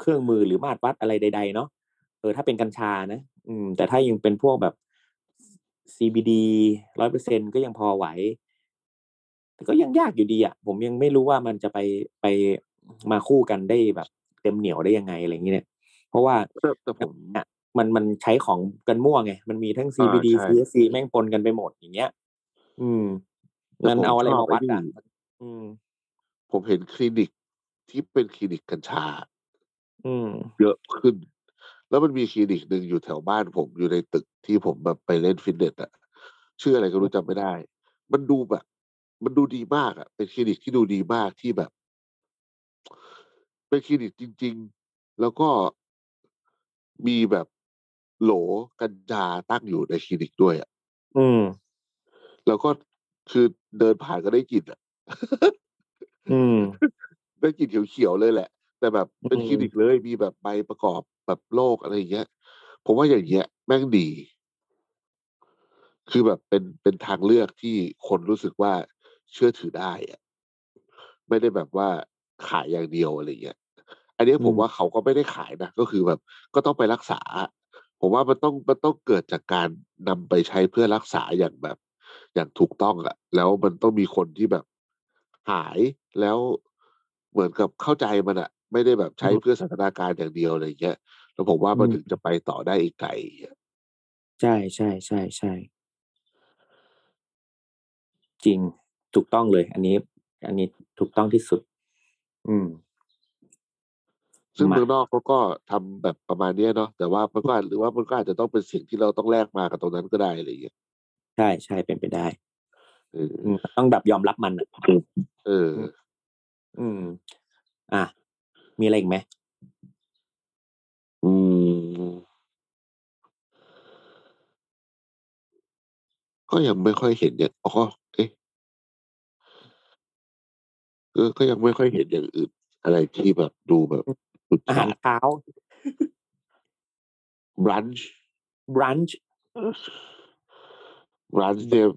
เครื่องมือหรือมาตรวัดอะไรใด ๆ เนาะเออถ้าเป็นกัญชานะอืม แต่ถ้ายังเป็นพวกแบบ CBD ร้อยเปอร์เซ็นก็ยังพอไหว แต่ก็ยังยากอยู่ดีอะ ผมยังไม่รู้ว่ามันจะไปไปมาคู่กันได้แบบ เต็มเหนียวได้ยังไงอะไรอย่างเงี้ยเพราะว่าแต่แต่ผมอะมันมันใช้ของกันมั่วไง มันมีทั้งอ่า CBD ใช่ CSC แม่งปนกันไปหมดอย่างเงี้ย อืมแต่มันผมเอาอะไรชอบมาวัดไอ้อะนี่อืม ผมเห็นคลินิกที่เป็นคลินิกกัญชา อืม เยอะขึ้น แล้วมันมีคลินิกหนึ่งอยู่แถวบ้านผมอยู่ในตึกที่ผมแบบไปเล่นฟิตเนสอะชื่ออะไรก็รู้จำไม่ได้ มันดูแบบ มันดูดีมากอะเป็นคลินิกที่ดูดีมากที่แบบ เป็นคลินิกจริง ๆ แล้วก็มีแบบโหลกัญชาตั้งอยู่ในคลินิกด้วยอะอืม แล้วก็คือเดินผ่านก็ได้กลิ่นอะอืม ได้กลิ่นเขียวๆเลยแหละ แต่แบบเป็นอืมคลินิกเลยมีแบบใบประกอบแบบโรคอะไรอย่างเงี้ย ผมว่าอย่างเงี้ยแม่งดี คือแบบเป็นเป็นทางเลือกที่คนรู้สึกว่าเชื่อถือได้อะไม่ได้แบบว่าขายอย่างเดียวอะไรเงี้ย อันเนี้ยผมว่าเขาก็ไม่ได้ขายนะก็คือแบบ ก็ต้องไปรักษา ผมว่ามันต้องมันต้องเกิดจากการนำไปใช้เพื่อรักษาอย่างแบบ อย่างถูกต้องอะแล้วมันต้องมีคนที่แบบหายแล้วเหมือนกับเข้าใจมันอะ ไม่ได้แบบใช้เพื่อสันทนาการอย่างเดียวอะไรเงี้ยแล้วผมว่ามันอืมถึงจะไปต่อได้อีกไกลอะใช่ใช่ใช่ใช่จริงถูกต้องเลย อันนี้ อันนี้ถูกต้องที่สุด อืม ซึ่งมาเมืองนอกเขาก็ทำแบบประมาณเนี้ยเนาะแต่ว่ามันก็อาจหรือว่ามันก็อาจจะต้องเป็นสิ่งที่เราต้องแลกมากับตรงนั้นก็ได้อะไรอย่างเงี้ยใช่ใช่เป็นไปได้เอออืมต้องแบบยอมรับมันอะเออ อืม อะ มีอะไรอีกไหมอืม ก็ยังไม่ค่อยเห็นอย่าง อ๋อ เอ๊ะ เออ ก็ยังไม่ค่อยเห็นอย่างอื่น อะไรที่แบบดูแบบสุดอาหารฉาดเช้าบรันช์ brunch บรันช์เนี่ย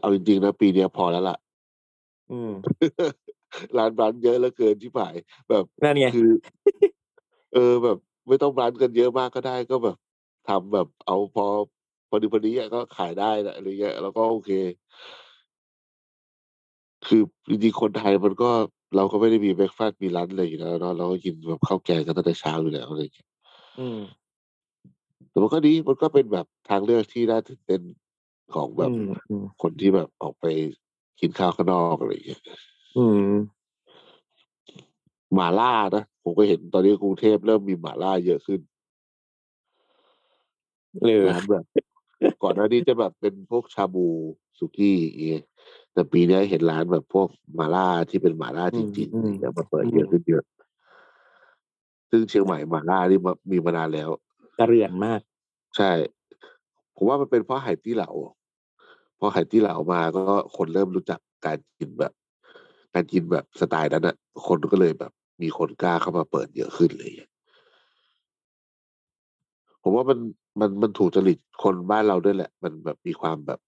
เอาจริงๆนะปีเนี้ยพอแล้วล่ะ อืม ร้านบรันช์เยอะเหลือเกินที่ผ่าย แบบนั่นไงคือ เออแบบ ไม่ต้องร้านกันเยอะมากก็ได้ก็แบบทำแบบเอาพอพอดีพอดีอะก็ขายได้นะอะไรเงี้ยแล้วก็โอเค คือจริงๆคนไทยมันก็เราก็ไม่ได้มีเบรกฟาสต์มีร้านอะไรอยู่แล้วเนาะเราก็กินแบบข้าวแกงกันตั้งแต่เช้าอยู่แล้วอะไรเงี้ยอืมแต่มันก็ดีมันก็เป็นแบบทางเลือกที่น่าตื่นเต้นของแบบอืมอืมคนที่แบบออกไปกินข้าวข้างนอกอะไรเงี้ย อืมหมาล่านะ ผมก็เห็นตอนนี้กรุงเทพเริ่มมีหมาล่าเยอะขึ้นหรือร้านแบบก่อนหน้านี้จะแบบเป็นพวกชาบูสุกี้อย่างเงี้ยแต่ปีนี้เห็นร้านแบบพวกหมาล่าที่เป็นหมาล่าจริงอืมๆเนี่ยมาเปิดเยอะขึ้นเยอะ ซึ่งเชียงใหม่หมาล่านี่มามีมานานแล้วกระเรือนมาก ใช่ ผมว่ามันเป็นเพราะไหตี้เหลาพอไหตี้เหลามาก็คนเริ่มรู้จักการกินแบบ การกินแบบสไตล์นั้นอะคนก็เลยแบบ มีคนกล้าเข้ามาเปิดเยอะขึ้นเลยผมว่ามันมันมันถูกจริตคนบ้านเราด้วยแหละ มันแบบมีความแบบ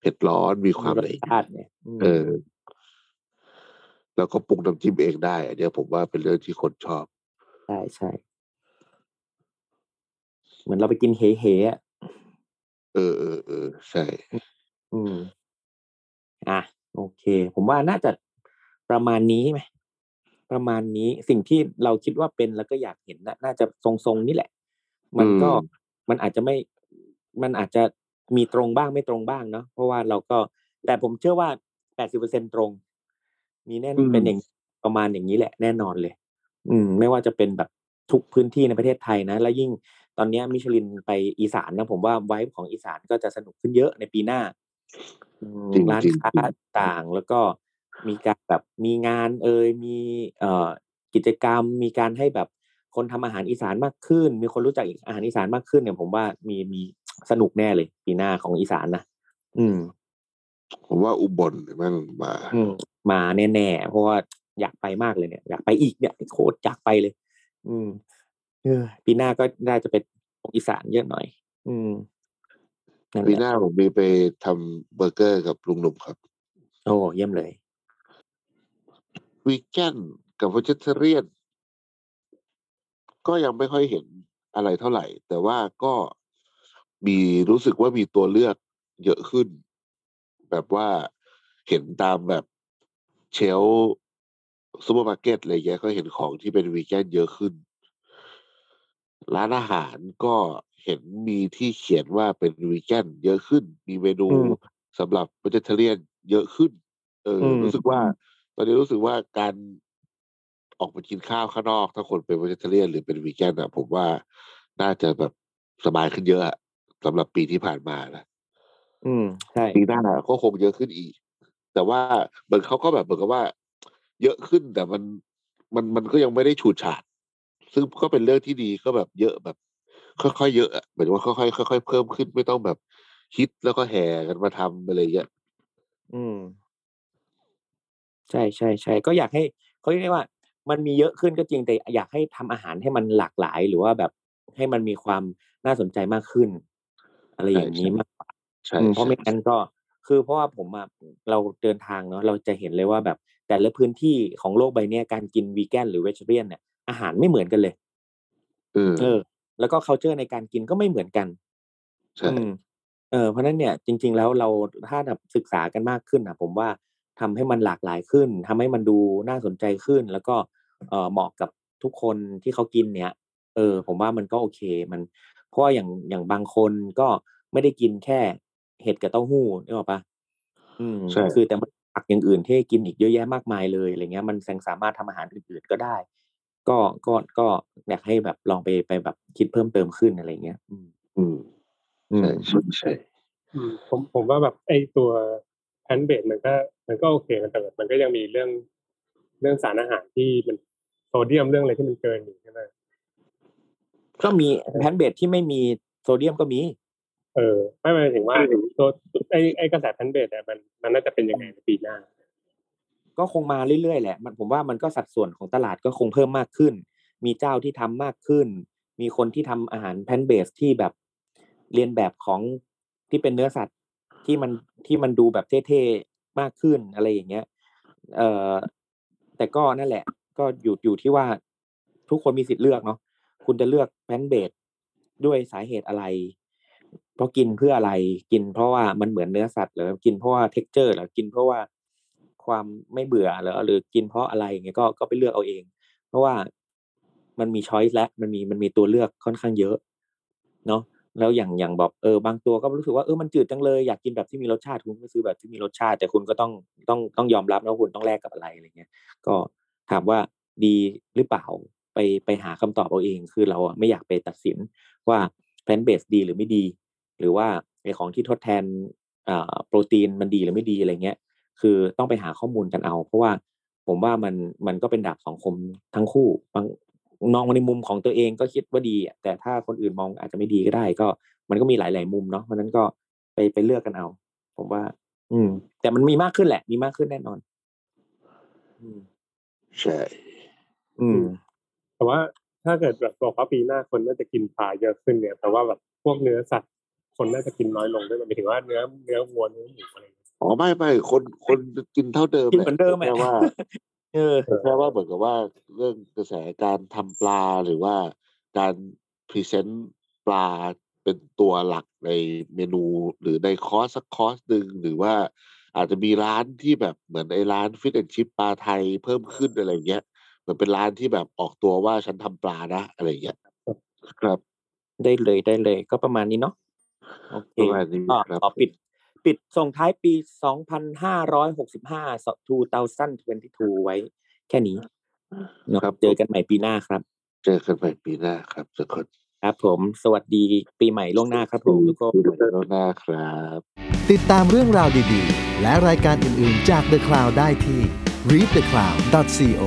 เผ็ดร้อนมีความรอะไรสอย่างชาเงี้ยติเนี่ยอืมเออ แล้วก็ปรุงน้ำจิ้มเองได้อันเนี้ยผมว่าเป็นเรื่องที่คนชอบใช่ใช่เหมือนเราไปกินเฮเฮอะเออเออเออใช่ อืมอะโอเค ผมว่าน่าจะ ประมาณนี้ไหมประมาณนี้สิ่งที่เราคิดว่าเป็นแล้วก็อยากเห็นน่ะน่าจะทรงๆนี่แหละ มันก็อืมมันอาจจะไม่มันอาจจะมีตรงบ้างไม่ตรงบ้างเนาะเพราะว่าเราก็แต่ผมเชื่อว่าแปดสิบเปอร์เซ็นตรง มีแน่นอืมเป็นอย่างประมาณอย่างนี้แหละแน่นอนเลย อืม ไม่ว่าจะเป็นแบบทุกพื้นที่ในประเทศไทยนะ และยิ่งตอนเนี้ยมิชลินไปอีสานนะผมว่าไวฟ์ของอีสานก็จะสนุกขึ้นเยอะในปีหน้าอืมจริงร้านจริงค้าต่างแล้วก็ มีการแบบมีงานเอ่ยมีเอ่อกิจกรรม มีการให้แบบคนทำอาหารอีสานมากขึ้น มีคนรู้จักอาหารอีสานมากขึ้นเนี่ยผมว่ามีมีสนุกแน่เลย ปีหน้าของอีสานนะอืม ผมว่าอุบลมั่งมาอืมมาแน่ๆเพราะว่าอยากไปมากเลยเนี่ย อยากไปอีกเนี่ยโคตรอยากไปเลย อืมเออปีหน้าก็น่าจะเป็นของอีสานเยอะหน่อย อืมนั่นปีแหหละน้าผมมีไปทำเบอร์เกอร์กับลุงหนุ่มครับ โอ้เยี่ยมเลย วีแกนกับ vegetarian ก็ยังไม่ค่อยเห็นอะไรเท่าไหร่ แต่ว่าก็มีรู้สึกว่ามีตัวเลือกเยอะขึ้น แบบว่าเห็นตามแบบ shelf ซูเปอร์มาร์เก็ตอะไรเงี้ยก็เห็นของที่เป็นวีแกนเยอะขึ้น ร้านอาหารก็เห็นมีที่เขียนว่าเป็นวีแกนเยอะขึ้น มีเมนูอืมสำหรับ v e g e t a r i a n เยอะขึ้น เอออมรู้สึกว่าต อนนี้รู้สึกว่าการออกไปกินข้าวข้างนอก ถ้าคนเป็น v e g e t a r i a n หรือเป็นวีแกนอะผมว่าน่าจะแบบสบายขึ้นเยอะอะสำหรับปีที่ผ่านมานะอืมใช่ปีหน้าก็คงเยอะขึ้นอีก แต่ว่าเหมือนเขาก็แบบเหมือนกับว่า เยอะขึ้นแต่มันมันมันก็ยังไม่ได้ฉูดฉาด ซึ่งก็เป็นเรื่องที่ดีก็แบบเยอะแบบ ค่อยๆเยอะอะเหมือนว่าค่อยๆค่อยๆเพิ่มขึ้นไม่ต้องแบบคิดแล้วก็แห่กันมาทำอะไรเงี้ยอืม ใช่ใช่ใช่ก็อยากให้เขาเรียกว่า มันมีเยอะขึ้นก็จริงแต่อยากให้ทำอาหารให้มันหลากหลายหรือว่าแบบให้มันมีความน่าสนใจมากขึ้น อะไรอย่างนี้มากกว่าใช่อืมเพราะใช่ไม่งั้นก็ คือเพราะว่าผมอะเราเดินทางเนาะเราจะเห็นเลยว่าแบบ แต่ละพื้นที่ของโลกใบเนี้ยการกินวีแกนหรือเวจเรียนเนี่ยอาหารไม่เหมือนกันเลยเออเออแล้วก็ culture ในการกินก็ไม่เหมือนกันใช่อืมเออเพราะฉะนั้นเนี่ยจริง ๆ แล้วเราถ้าแบบศึกษากันมากขึ้นอะผมว่า ทำให้มันหลากหลายขึ้นทำให้มันดูน่าสนใจขึ้น แล้วก็เออเหมาะกับทุกคนที่เขากินเนี่ย เออ ผมว่ามันก็โอเคมันเพราะว่าอย่างอย่างบางคนก็ไม่ได้กินแค่เห็ดกับเต้าหู้นึกออกปะอืมใช่คือแต่มันผักอย่างอื่นที่ให้กินอีกเยอะแยะมากมายเลยอะไรเงี้ย มันยังสามารถทำอาหารอื่นๆก็ได้ ก็ก็ก็อยากให้แบบลองไปไปแบบคิดเพิ่มเติมขึ้นอะไรเงี้ย อืมอืมอืมใช่ใช่ใช่อืมผมผมว่าแบบไอ้ตัว plant-based มันก็มันก็โอเคมันแต่แบบมันก็ยังมีเรื่องเรื่องสารอาหารที่มันโซเดียมเรื่องอะไรที่มันเกินอยู่ใช่ไหมก็มี plant-based ที่ไม่มีโซเดียมก็มี เออ ไม่หมายถึงว่าตัวไอ้ไอ้กระแส plant-based เนี่ยมันมันน่าจะเป็นยังไงในปีหน้า ก็คงมาเรื่อยๆแหละ มันผมว่ามันก็สัดส่วนของตลาดก็คงเพิ่มมากขึ้น มีเจ้าที่ทำมากขึ้น มีคนที่ทำอาหารแพนเบสที่แบบเรียนแบบของที่เป็นเนื้อสัตว์ ที่มันที่มันดูแบบเท่ๆมากขึ้นอะไรอย่างเงี้ยเอ่อแต่ก็นั่นแหละ ก็อยู่อยู่ที่ว่าทุกคนมีสิทธิ์เลือกเนาะคุณจะเลือกแพนเบสด้วยสาเหตุอะไร เพราะกินเพื่ออะไรกิน เพราะว่ามันเหมือนเนื้อสัตว์หรือกินเพราะว่าเท็กเจอร์หรือกินเพราะว่าความไม่เบื่อหรือหรือกินเพราะอะไรอย่างเงี้ยก็ก็ไปเลือกเอาเอง เพราะว่ามันมีช้อยส์และมันมีมันมีตัวเลือกค่อนข้างเยอะ เนาะ แล้วอย่างอย่างแบบเออบางตัวก็รู้สึกว่าเออมันจืดจังเลยอยากกินแบบที่มีรสชาติคุณก็ซื้อแบบที่มีรสชาติ แต่คุณก็ต้องต้องต้องยอมรับนะว่าคุณต้องแลกกับอะไรอะไรเงี้ยก็ถามว่าดีหรือเปล่าไปไปหาคำตอบเอาเอง คือเราอะไม่อยากไปตัดสินว่าแพลนเบสดีหรือไม่ดี หรือว่าไอของที่ทดแทนอ่าโปรตีนมันดีหรือไม่ดีอะไรเงี้ย คือต้องไปหาข้อมูลกันเอา เพราะว่าผมว่ามันมันก็เป็นดาบสองคมทั้งคู่บาง มองในมุมของตัวเองก็คิดว่าดีอะแต่ถ้าคนอื่นมองอาจจะไม่ดีก็ได้ ก็ มันก็มีหลาย ๆ มุมเนาะมันนั้นก็ไปไปเลือกกันเอา ผมว่า อืม แต่มันมีมากขึ้นแหละ มีมากขึ้นแน่นอน อืมใช่ อืม แต่ว่าถ้าเกิดแบบบอกว่าปีหน้าคนน่าจะกินปลาเยอะขึ้นเนี่ยแต่ว่าแบบพวกเนื้อสัตว์คนน่าจะกินน้อยลงด้วยหมายถึงว่าเนื้อเนื้อวัวเนื้อหมูอะไรอย่างเงี้ยอ๋อไม่ไม่คนคนกินเท่าเดิมกินเหมือนเดิมแหละอะแค่ว่า เออแค่ว่าเหมือนกับว่าเรื่องกระแสการทำปลาหรือว่าการ present ปลาเป็นตัวหลักในเมนูหรือในคอร์สสักคอร์สหนึ่งหรือว่าอาจจะมีร้านที่แบบเหมือนไอ้ร้าน fish and chips ปลาไทยเพิ่มขึ้นอะไรเงี้ยเหมือนเป็นร้านที่แบบออกตัวว่าฉันทำปลานะอะไรเงี้ยครับ ได้เลยได้เลยก็ประมาณนี้เนาะโอเคประมาณนี้ก็ครับขอปิด ปิดส่งท้ายปี 2565 2022 ไว้ แค่นี้เนาะครับ เจอกันใหม่ปีหน้าครับ เจอกันใหม่ปีหน้าครับทุกคนครับผม สวัสดีปีใหม่ล่วงหน้าครับผมทุกคนปีใหม่ล่วงหน้าครับ ติดตามเรื่องราวดีๆ และรายการอื่นๆจาก The Cloud ได้ที่ readthecloud.co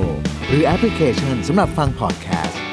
หรือแอปพลิเคชันสำหรับฟังพอดแคสต์